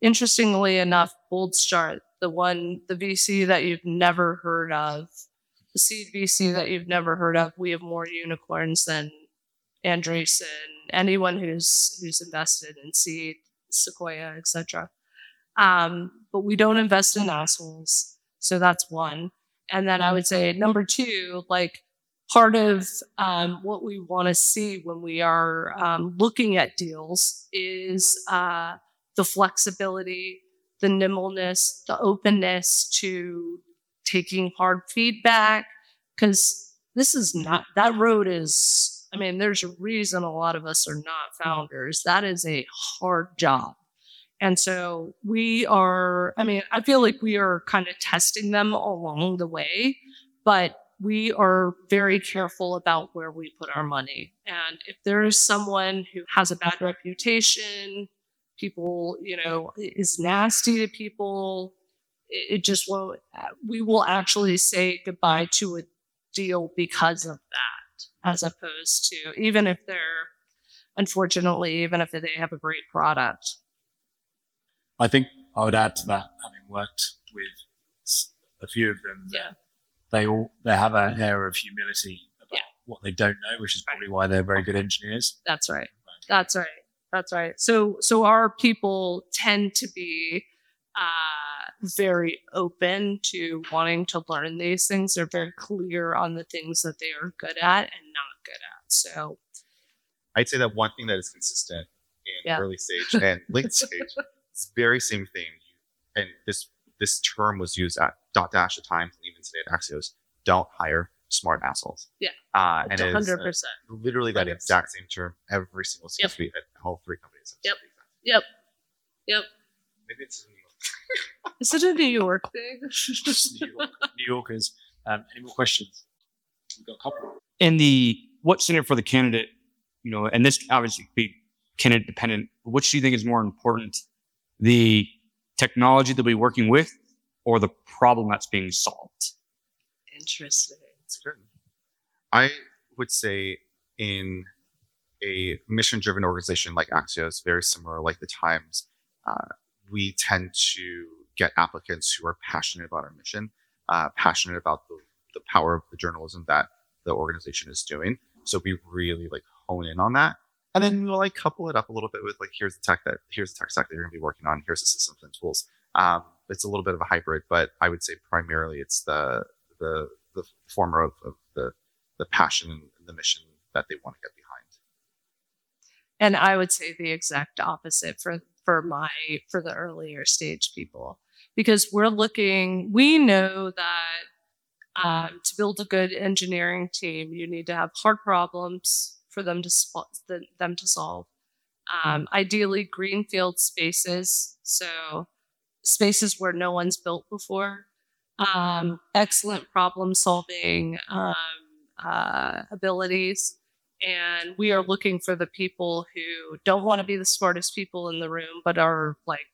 interestingly enough, Boldstart, the one, the VC that you've never heard of, the seed VC that you've never heard of, we have more unicorns than Andreessen, anyone who's who's invested in seed, Sequoia, etc. Um, but we don't invest in assholes, so that's one. And then I would say number two, like part of um, what we want to see when we are um, looking at deals is uh, the flexibility, the nimbleness, the openness to taking hard feedback, because this is not, that road is, I mean, there's a reason a lot of us are not mm-hmm. founders. That is a hard job. And so we are, I mean, I feel like we are kind of testing them along the way, but we are very careful about where we put our money. And if there is someone who has a bad reputation, people, you know, is nasty to people, it, just won't, uh, we will actually say goodbye to a deal because of that, as opposed to even if they're, unfortunately, even if they have a great product.
I think I would add to that, having worked with a few of them,
Yeah.
they all they have an air of humility about
Yeah.
what they don't know, which is probably why they're very good engineers.
That's right. That's right. That's right. So so our people tend to be uh, very open to wanting to learn these things. They're very clear on the things that they are good at and not good at. So
I'd say that one thing that is consistent in
Yeah.
early stage and late stage it's very same thing. And this this term was used at Dotdash at times, and even today at Axios. Don't hire smart assholes.
Yeah.
uh, and it's
hundred
uh,
percent.
literally that
100%.
exact same term every single
Yep.
C-suite at all three companies.
Yep. Yep. Yep.
Maybe it's New York.
Is it a New York thing?
New, York, New Yorkers. Um, any more questions? We've got a couple.
in the what's in it for the candidate, you know, and this obviously be candidate dependent. but Which do you think is more important, the technology that we're working with, or the problem that's being solved?
Interesting.
It's good. I would say in a mission driven organization like Axios, very similar like the Times, uh, we tend to get applicants who are passionate about our mission, uh, passionate about the, the power of the journalism that the organization is doing. So we really like hone in on that. And then we'll like couple it up a little bit with like, here's the tech that, here's the tech stack that you're going to be working on. Here's the systems and tools. Um, it's a little bit of a hybrid, but I would say primarily it's the, the, the former of, of the, the passion and the mission that they want to get behind.
And I would say the exact opposite for for my for the earlier stage people. Because we're looking we know that um, to build a good engineering team you need to have hard problems for them to them to solve. Um, ideally greenfield spaces so spaces where no one's built before. Um, excellent problem solving um, uh, abilities and we are looking for the people who don't want to be the smartest people in the room but are like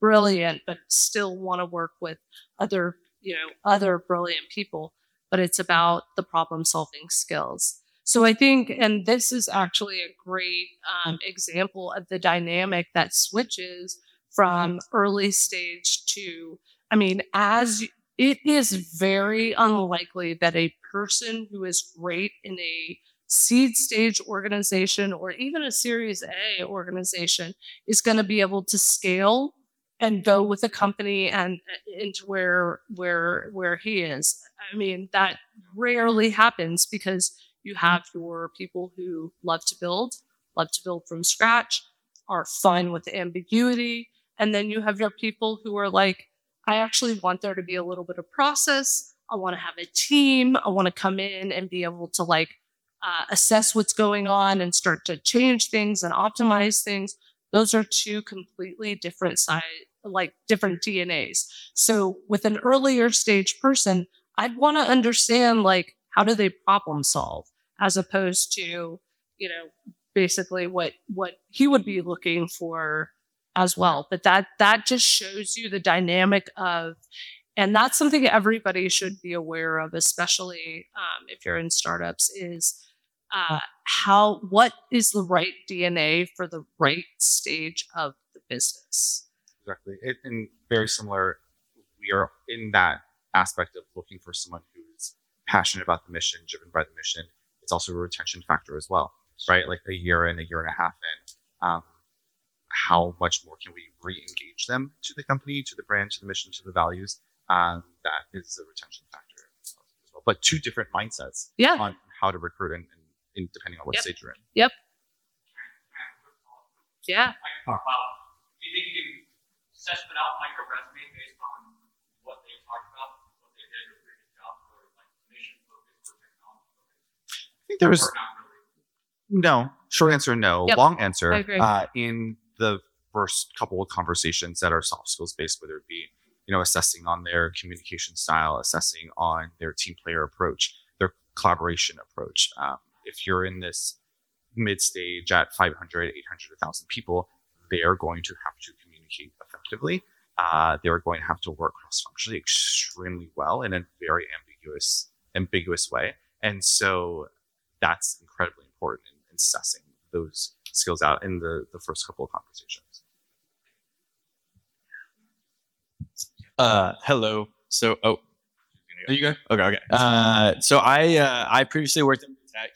brilliant but still want to work with other you know other brilliant people but it's about the problem solving skills. So i think and this is actually a great um, example of the dynamic that switches from early stage to i mean as it is very unlikely that a person who is great in a seed stage organization or even a series A organization is going to be able to scale and go with a company and into where where where he is. I mean, that rarely happens because you have your people who love to build, love to build from scratch, are fine with ambiguity, and then you have your people who are like, I actually want there to be a little bit of process. I want to have a team. I want to come in and be able to like uh, assess what's going on and start to change things and optimize things. Those are two completely different side, like different DNAs. So with an earlier stage person, I'd want to understand like how do they problem solve as opposed to, you know, basically what what he would be looking for as well. But that that just shows you the dynamic of and that's something everybody should be aware of, especially um, if you're in startups, is uh, how what is the right DNA for the right stage of the business.
Exactly. It, and very similar, we are in that aspect of looking for someone who's passionate about the mission, driven by the mission. It's also a retention factor as well, right? Like a year in, a year and a half in, um, how much more can we re-engage them to the company, to the brand, to the mission, to the values? Um, that is a retention factor as well. but two different mindsets
Yeah.
on how to recruit and, and, and depending on what
Yep.
stage you're in. Yep.
Yeah.
Do you think you can assessment out like a resume based on what they talked about, what they did, or previous jobs, or like mission focused or technology focused?
I think there was
really?
No. Short answer, no.
Yep.
Long answer.
I agree.
Uh, in the first couple of conversations that are soft skills based, whether it be you know assessing on their communication style, assessing on their team player approach, their collaboration approach. Um, if you're in this mid stage at 500, 800, 1,000 people, they are going to have to communicate effectively. Uh, they're going to have to work cross functionally extremely well in a very ambiguous ambiguous way, and so that's incredibly important in, in assessing those skills out in the, the first couple of conversations.
Uh, hello. So, oh, are you good? Okay, okay. Uh, so I uh, I previously worked in tech,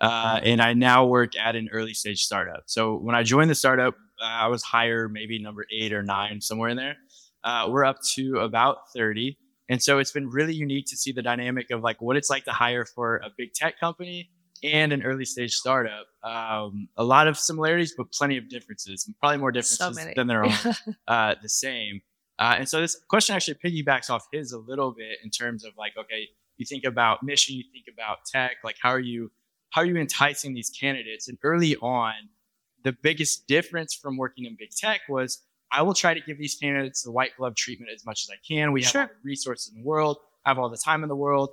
uh, and I now work at an early stage startup. So when I joined the startup, uh, I was higher, maybe number eight or nine, somewhere in there. Uh, we're up to about thirty, and so it's been really unique to see the dynamic of like what it's like to hire for a big tech company and an early stage startup. Um, a lot of similarities, but plenty of differences. Probably more differences
many.
than there are uh, the same. Uh, and so this question actually piggybacks off his a little bit in terms of like, okay, you think about mission, you think about tech, like how are you how are you enticing these candidates? And early on, the biggest difference from working in big tech was I will try to give these candidates the white glove treatment as much as I can. We have
Sure.
all the resources in the world, I have all the time in the world,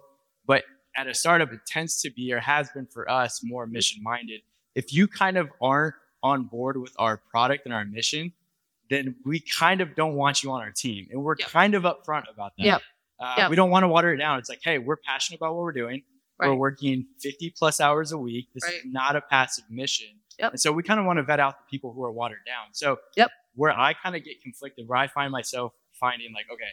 but at a startup, it tends to be or has been for us more mission minded. If you kind of aren't on board with our product and our mission, then we kind of don't want you on our team. And we're
Yep.
kind of upfront about that.
Yep.
Uh,
Yep.
We don't want to water it down. It's like, hey, we're passionate about what we're doing. We're working 50 plus hours a week. This
Right.
is not a passive mission.
Yep.
And so we kind of want to vet out the people who are watered down. So
Yep.
where I kind of get conflicted, where I find myself finding like, okay,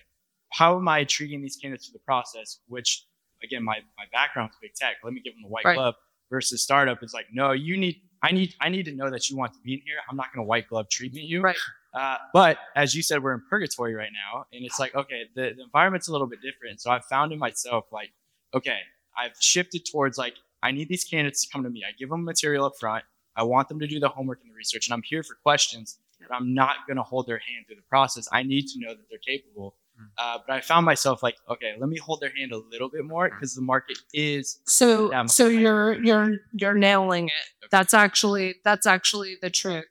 how am I treating these candidates through the process? Which again, my my background is big tech. Let me give them the white
Right.
glove. Versus startup It's like, no, you need. I need. I need to know that you want to be in here. I'm not going to white glove treatment you.
Right.
Uh, but as you said, we're in purgatory right now, and it's like, okay, the, the environment's a little bit different. So I've found in myself like, okay, I've shifted towards like, I need these candidates to come to me. I give them material up front. I want them to do the homework and the research, and I'm here for questions. But I'm not going to hold their hand through the process. I need to know that they're capable. Uh, but I found myself like, okay, let me hold their hand a little bit more because the market is
So so you're you're you're nailing it. That's actually that's actually the truth.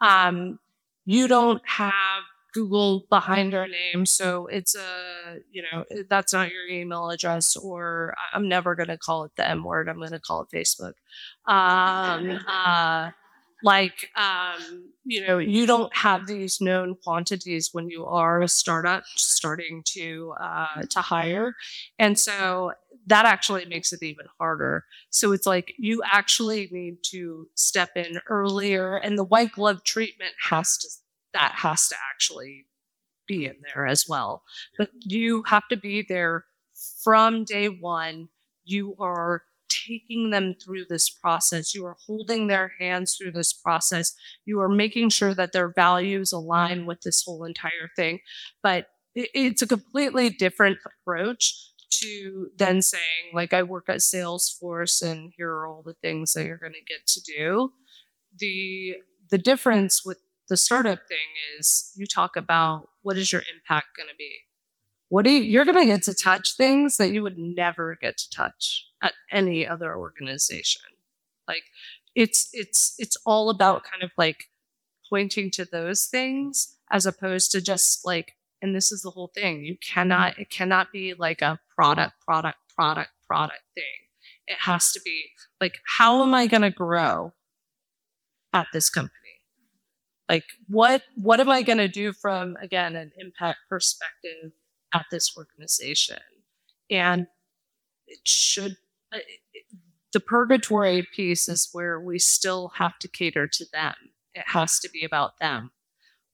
Um, you don't have Google behind your name, so it's a you know that's not your email address. Or I'm never going to call it the M word. I'm going to call it Facebook. Um, uh, like um, you know you don't have these known quantities when you are a startup starting to uh, to hire and so that actually makes it even harder so it's like you actually need to step in earlier and the white glove treatment has to that has to actually be in there as well but you have to be there from day one you are taking them through this process. You are holding their hands through this process. You are making sure that their values align with this whole entire thing. But it's a completely different approach to then saying, like, I work at Salesforce and here are all the things that you're going to get to do. The the difference with the startup thing is you talk about what is your impact going to be what do you, you're going to get to touch things that you would never get to touch at any other organization like it's it's it's all about kind of like pointing to those things as opposed to just like and this is the whole thing. You cannot it cannot be like a product product product product thing. It has to be like how am i going to grow at this company? Like what what am i going to do from again an impact perspective at this organization? And it should uh, it- the purgatory piece is where we still have to cater to them. It has to be about them.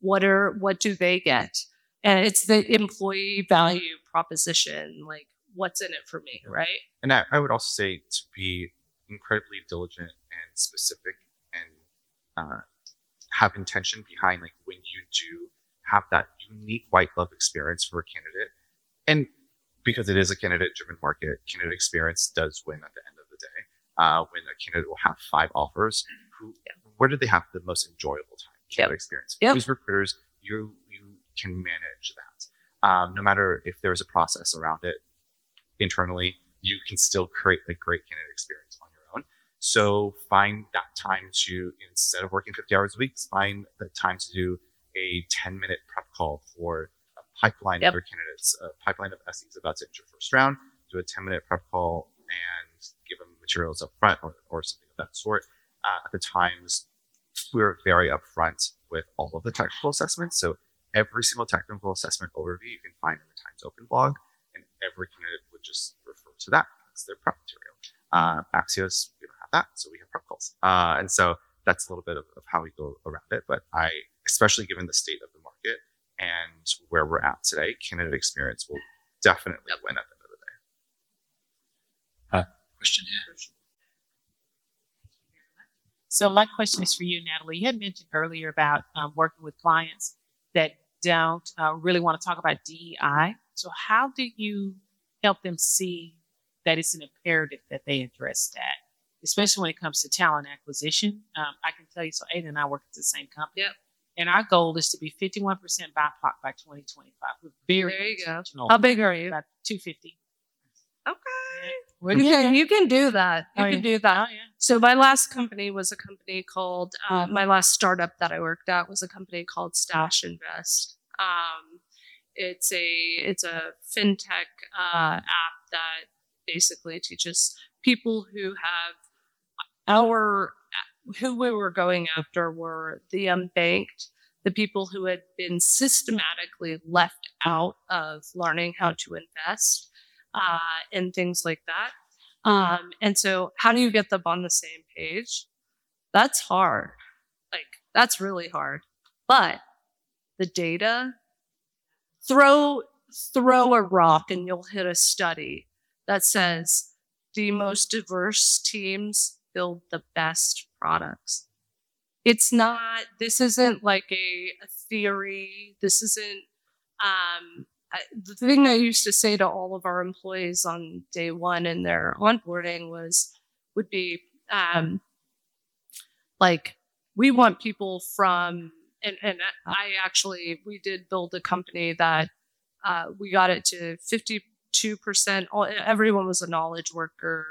What are what do they get and it's the employee value proposition like what's in it for me right
And I, I would also say to be incredibly diligent and specific and uh, have intention behind like when you do have that unique white glove experience for a candidate and because it is a candidate driven market, candidate experience does win at the end of the day. Uh, when a candidate will have five offers, who, where did they have the most enjoyable time? Candidate experience.
Yep.
Who's recruiters, you can manage that. Um, no matter if there's a process around it internally, you can still create a great candidate experience on your own. So find that time to instead of working 50 hours a week, find the time to do a 10 minute prep call for a pipeline
Yep.
of your candidates, a pipeline of SEs about to enter first round, do a 10 minute prep call and give them materials up front or, or something of that sort. Uh, at the times, we were very upfront with all of the technical assessments. So every single technical assessment overview you can find in the Times Open blog, and every candidate would just refer to that as their prep material. Uh, Axios, we don't have that, so we have prep calls. Uh, and so that's a little bit of, of how we go around it. But I, especially given the state of the market and where we're at today, candidate experience will definitely win at the end of the day.
Question here.
So my question is for you, Natalie. You had mentioned earlier about um, working with clients that don't uh, really want to talk about DEI. So how do you help them see that it's an imperative that they address that, especially when it comes to talent acquisition? Um, I can tell you, so Ada and I work at the same company.
Yep.
And our goal is to be 51% BIPOC by 2025. We're very
There you go. How big are you?
About 250.
Okay.
We're
You can, you can do that. You
Oh,
can
yeah.
do that.
Oh, yeah.
So my last company was a company called uh, my last startup that I worked at was a company called Stash Invest. Um, it's a it's a fintech uh, app that basically teaches people who have our who we were going after were the unbanked, the people who had been systematically left out of learning how to invest uh, and things like that. Um, and so, how do you get them on the same page? That's hard. Like, that's really hard. But the data, throw throw a rock and you'll hit a study that says the most diverse teams build the best products. It's not. This isn't like a, a theory. This isn't. Um, The thing I used to say to all of our employees on day one in their onboarding was would be um, like we want people from and and I actually we did build a company that uh, we got it to fifty two percent. Everyone was a knowledge worker.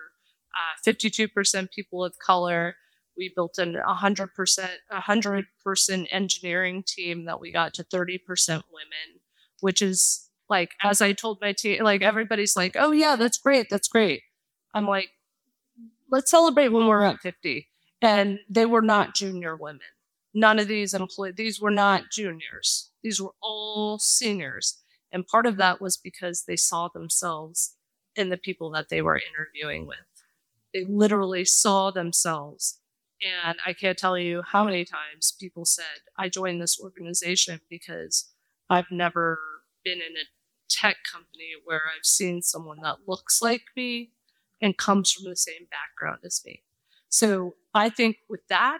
Two percent people of color. We built an hundred percent hundred person engineering team that we got to thirty percent women, which is like as I told my team, like everybody's like, "Oh yeah, that's great, that's great." I'm like, "Let's celebrate when we're at 50." And they were not junior women. None of these employees, these were not juniors. These were all seniors. And part of that was because they saw themselves in the people that they were interviewing with. They literally saw themselves. And I can't tell you how many times people said, I joined this organization because I've never been in a tech company where I've seen someone that looks like me and comes from the same background as me. So I think with that,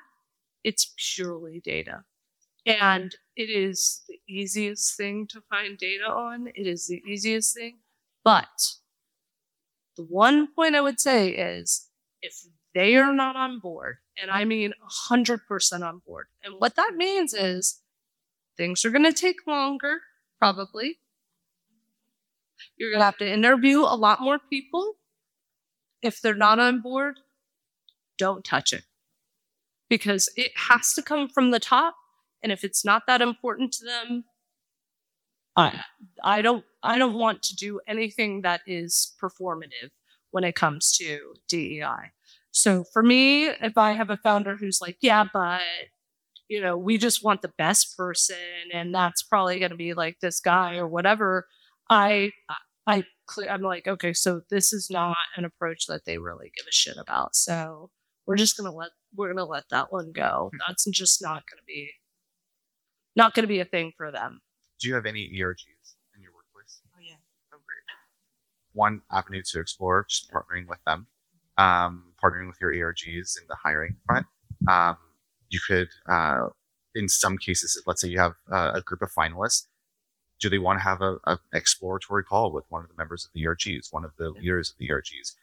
it's purely data. And it is the easiest thing to find data on. It is the easiest thing. But the one point I would say is if they are not on board, and I mean 100% on board, and what that means is things are going to take longer, probably. You're going to have to interview a lot more people. If they're not on board, don't touch it because it has to come from the top. And if it's not that important to them, I, I don't I don't want to do anything that is performative when it comes to DEI. So for me, if I have a founder who's like, yeah, but you know, we just want the best person, and that's probably going to be like this guy or whatever, I I I'm like, okay, so this is not an approach that they really give a shit about. So we're just gonna let we're gonna let that one go. That's just not gonna be not gonna be a thing for them.
Do you have any ERGs in your workplace?
Oh, yeah.
Oh, great. One avenue to explore, just partnering with them, um, partnering with your ERGs in the hiring front. Um, you could, uh, in some cases, let's say you have uh, a group of finalists, do they want to have a, a exploratory call with one of the members of the ERGs, one of the leaders of the ERGs?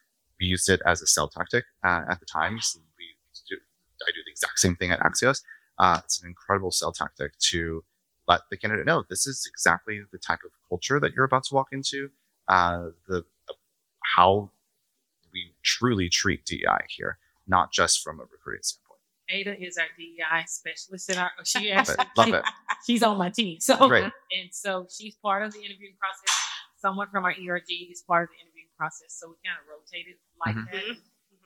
We used it as a sell tactic uh, at the time. So we do, I do the exact same thing at Axios. Uh, it's an incredible sell tactic to let the candidate know this is exactly the type of culture that you're about to walk into. Uh, the how we truly treat DEI here, not just from a recruiting standpoint.
Ada is our DEI specialist in our. She actually.
Love it.
she's on my team. So
Great.
and so she's part of the interviewing process. Someone from our ERG is part of the interviewing process. So we kind of rotate it like
Mhm.
that.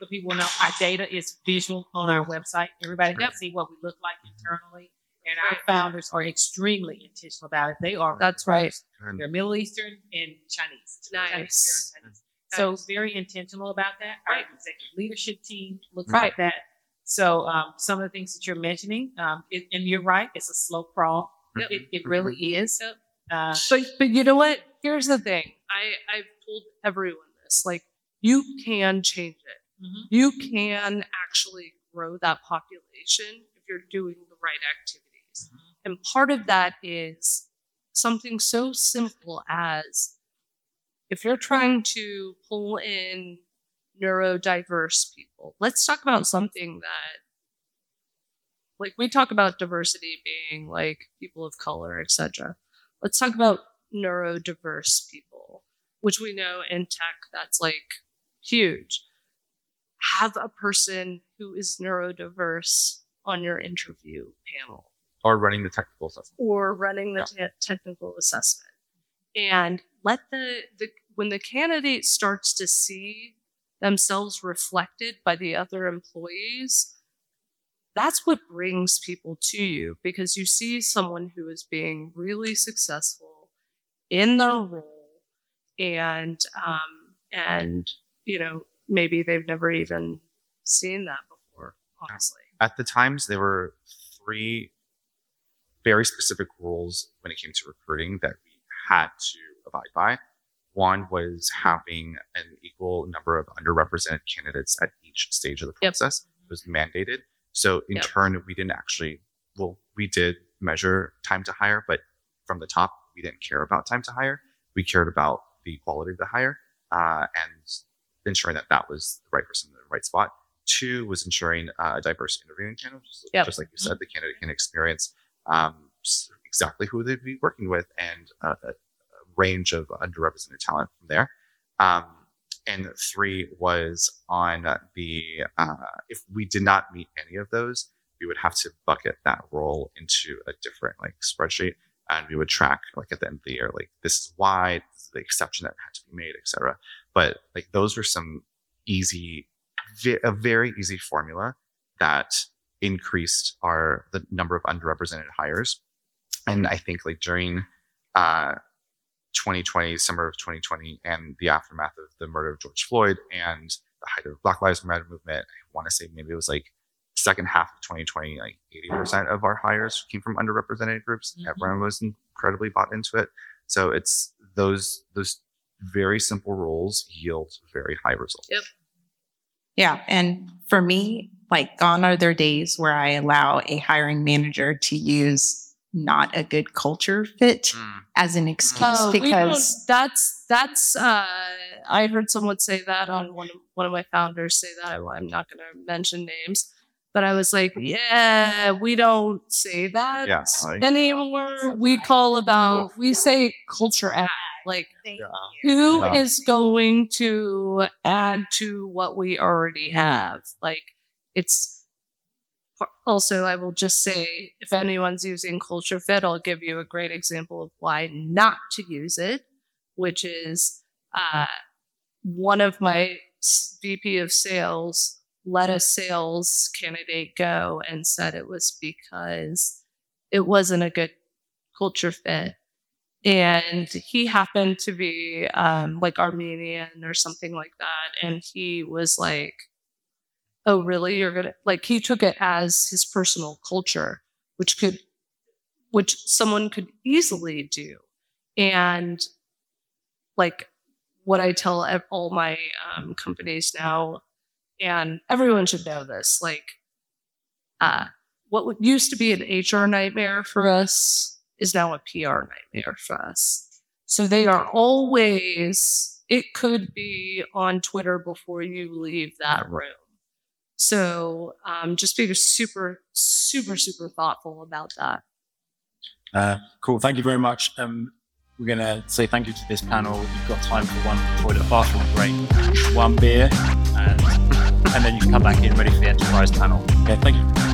So people know our data is visual on our website. Everybody can see what we look like internally. And our founders are extremely intentional about it. They are
That's right.
They're Middle Eastern and Chinese.
Nice.
Chinese. So very intentional about that. Our executive leadership team looks
Right.
like that. So um, some of the things that you're mentioning, um, it, and you're right, it's a slow crawl.
Yep.
It, it really is.
Yep.
Uh,
But but you know what? Here's the thing. I I've told everyone this. Like you can change it.
mhm.
You can actually grow that population if you're doing the right activities. And part of that is something so simple as if you're trying to pull in neurodiverse people, let's talk about something that like we talk about diversity being like people of color, etc. Let's talk about neurodiverse people, which we know in tech that's like huge. Have a person who is neurodiverse on your interview panel
or running the technical assessment.
or running the te- technical assessment and let the, the when the candidate starts to see themselves reflected by the other employees that's what brings people to you because you see someone who is being really successful in their role and um and you know maybe they've never even seen that before honestly
At the times, there were three very specific rules when it came to recruiting that we had to abide by. One was having an equal number of underrepresented candidates at each stage of the
Yep.
process. It was mandated. So in
Yep.
turn, we didn't actually, well, we did measure time to hire, but from the top, we didn't care about time to hire. We cared about the quality of the hire uh, and ensuring that that was the right person in the right spot. Two was ensuring uh, a diverse interviewing channel, just,
Yep.
just like you said, the candidate can experience um, exactly who they'd be working with and uh, range of underrepresented talent from there. Um, and three was on the uh, if we did not meet any of those, we would have to bucket that role into a different like spreadsheet, and we would track like at the end of the year, like this is why this is the exception that had to be made, etc. But like those were some easy, a very easy formula that increased our the number of underrepresented hires. And I think like during uh, 2020, summer of 2020, and the aftermath of the murder of George Floyd and the height of Black Lives Matter movement, I want to say maybe it was like second half of 2020, like 80% of our hires came from underrepresented groups.
Mhm.
Everyone was incredibly bought into it. So it's those those very simple rules yield very high results.
Yep.
Yeah. And for me, like gone are there days where I allow a hiring manager to use not a good culture fit
Mm.
as an excuse
Oh,
because
that's that's uh I heard someone say that on one of one of my founders say that I'm not gonna mention names, but I was like, yeah, we don't say that
Yeah, I-
anymore. We call about we say culture add. Like who is
Yeah.
going to add to what we already have? Like it's also I will just say if anyone's using culture fit, I'll give you a great example of why not to use it, which is uh, one of my VP of sales let a sales candidate go and said it was because it wasn't a good culture fit and he happened to be um, like Armenian or something like that. And he was like, "Oh, really? You're gonna like?" He took it as his personal culture, which could, which someone could easily do, and like what I tell all my um, companies now, and everyone should know this, like, uh, what used to be an HR nightmare for us is now a PR nightmare for us. So they are always, it could be on Twitter before you leave that room. So um, just being super, super, super thoughtful about that.
Uh, cool. Thank you very much. Um, we're going to say thank you to this panel. You've got time for one toilet bathroom break, one beer, and, and then you can come back in ready for the enterprise panel. Okay, thank you.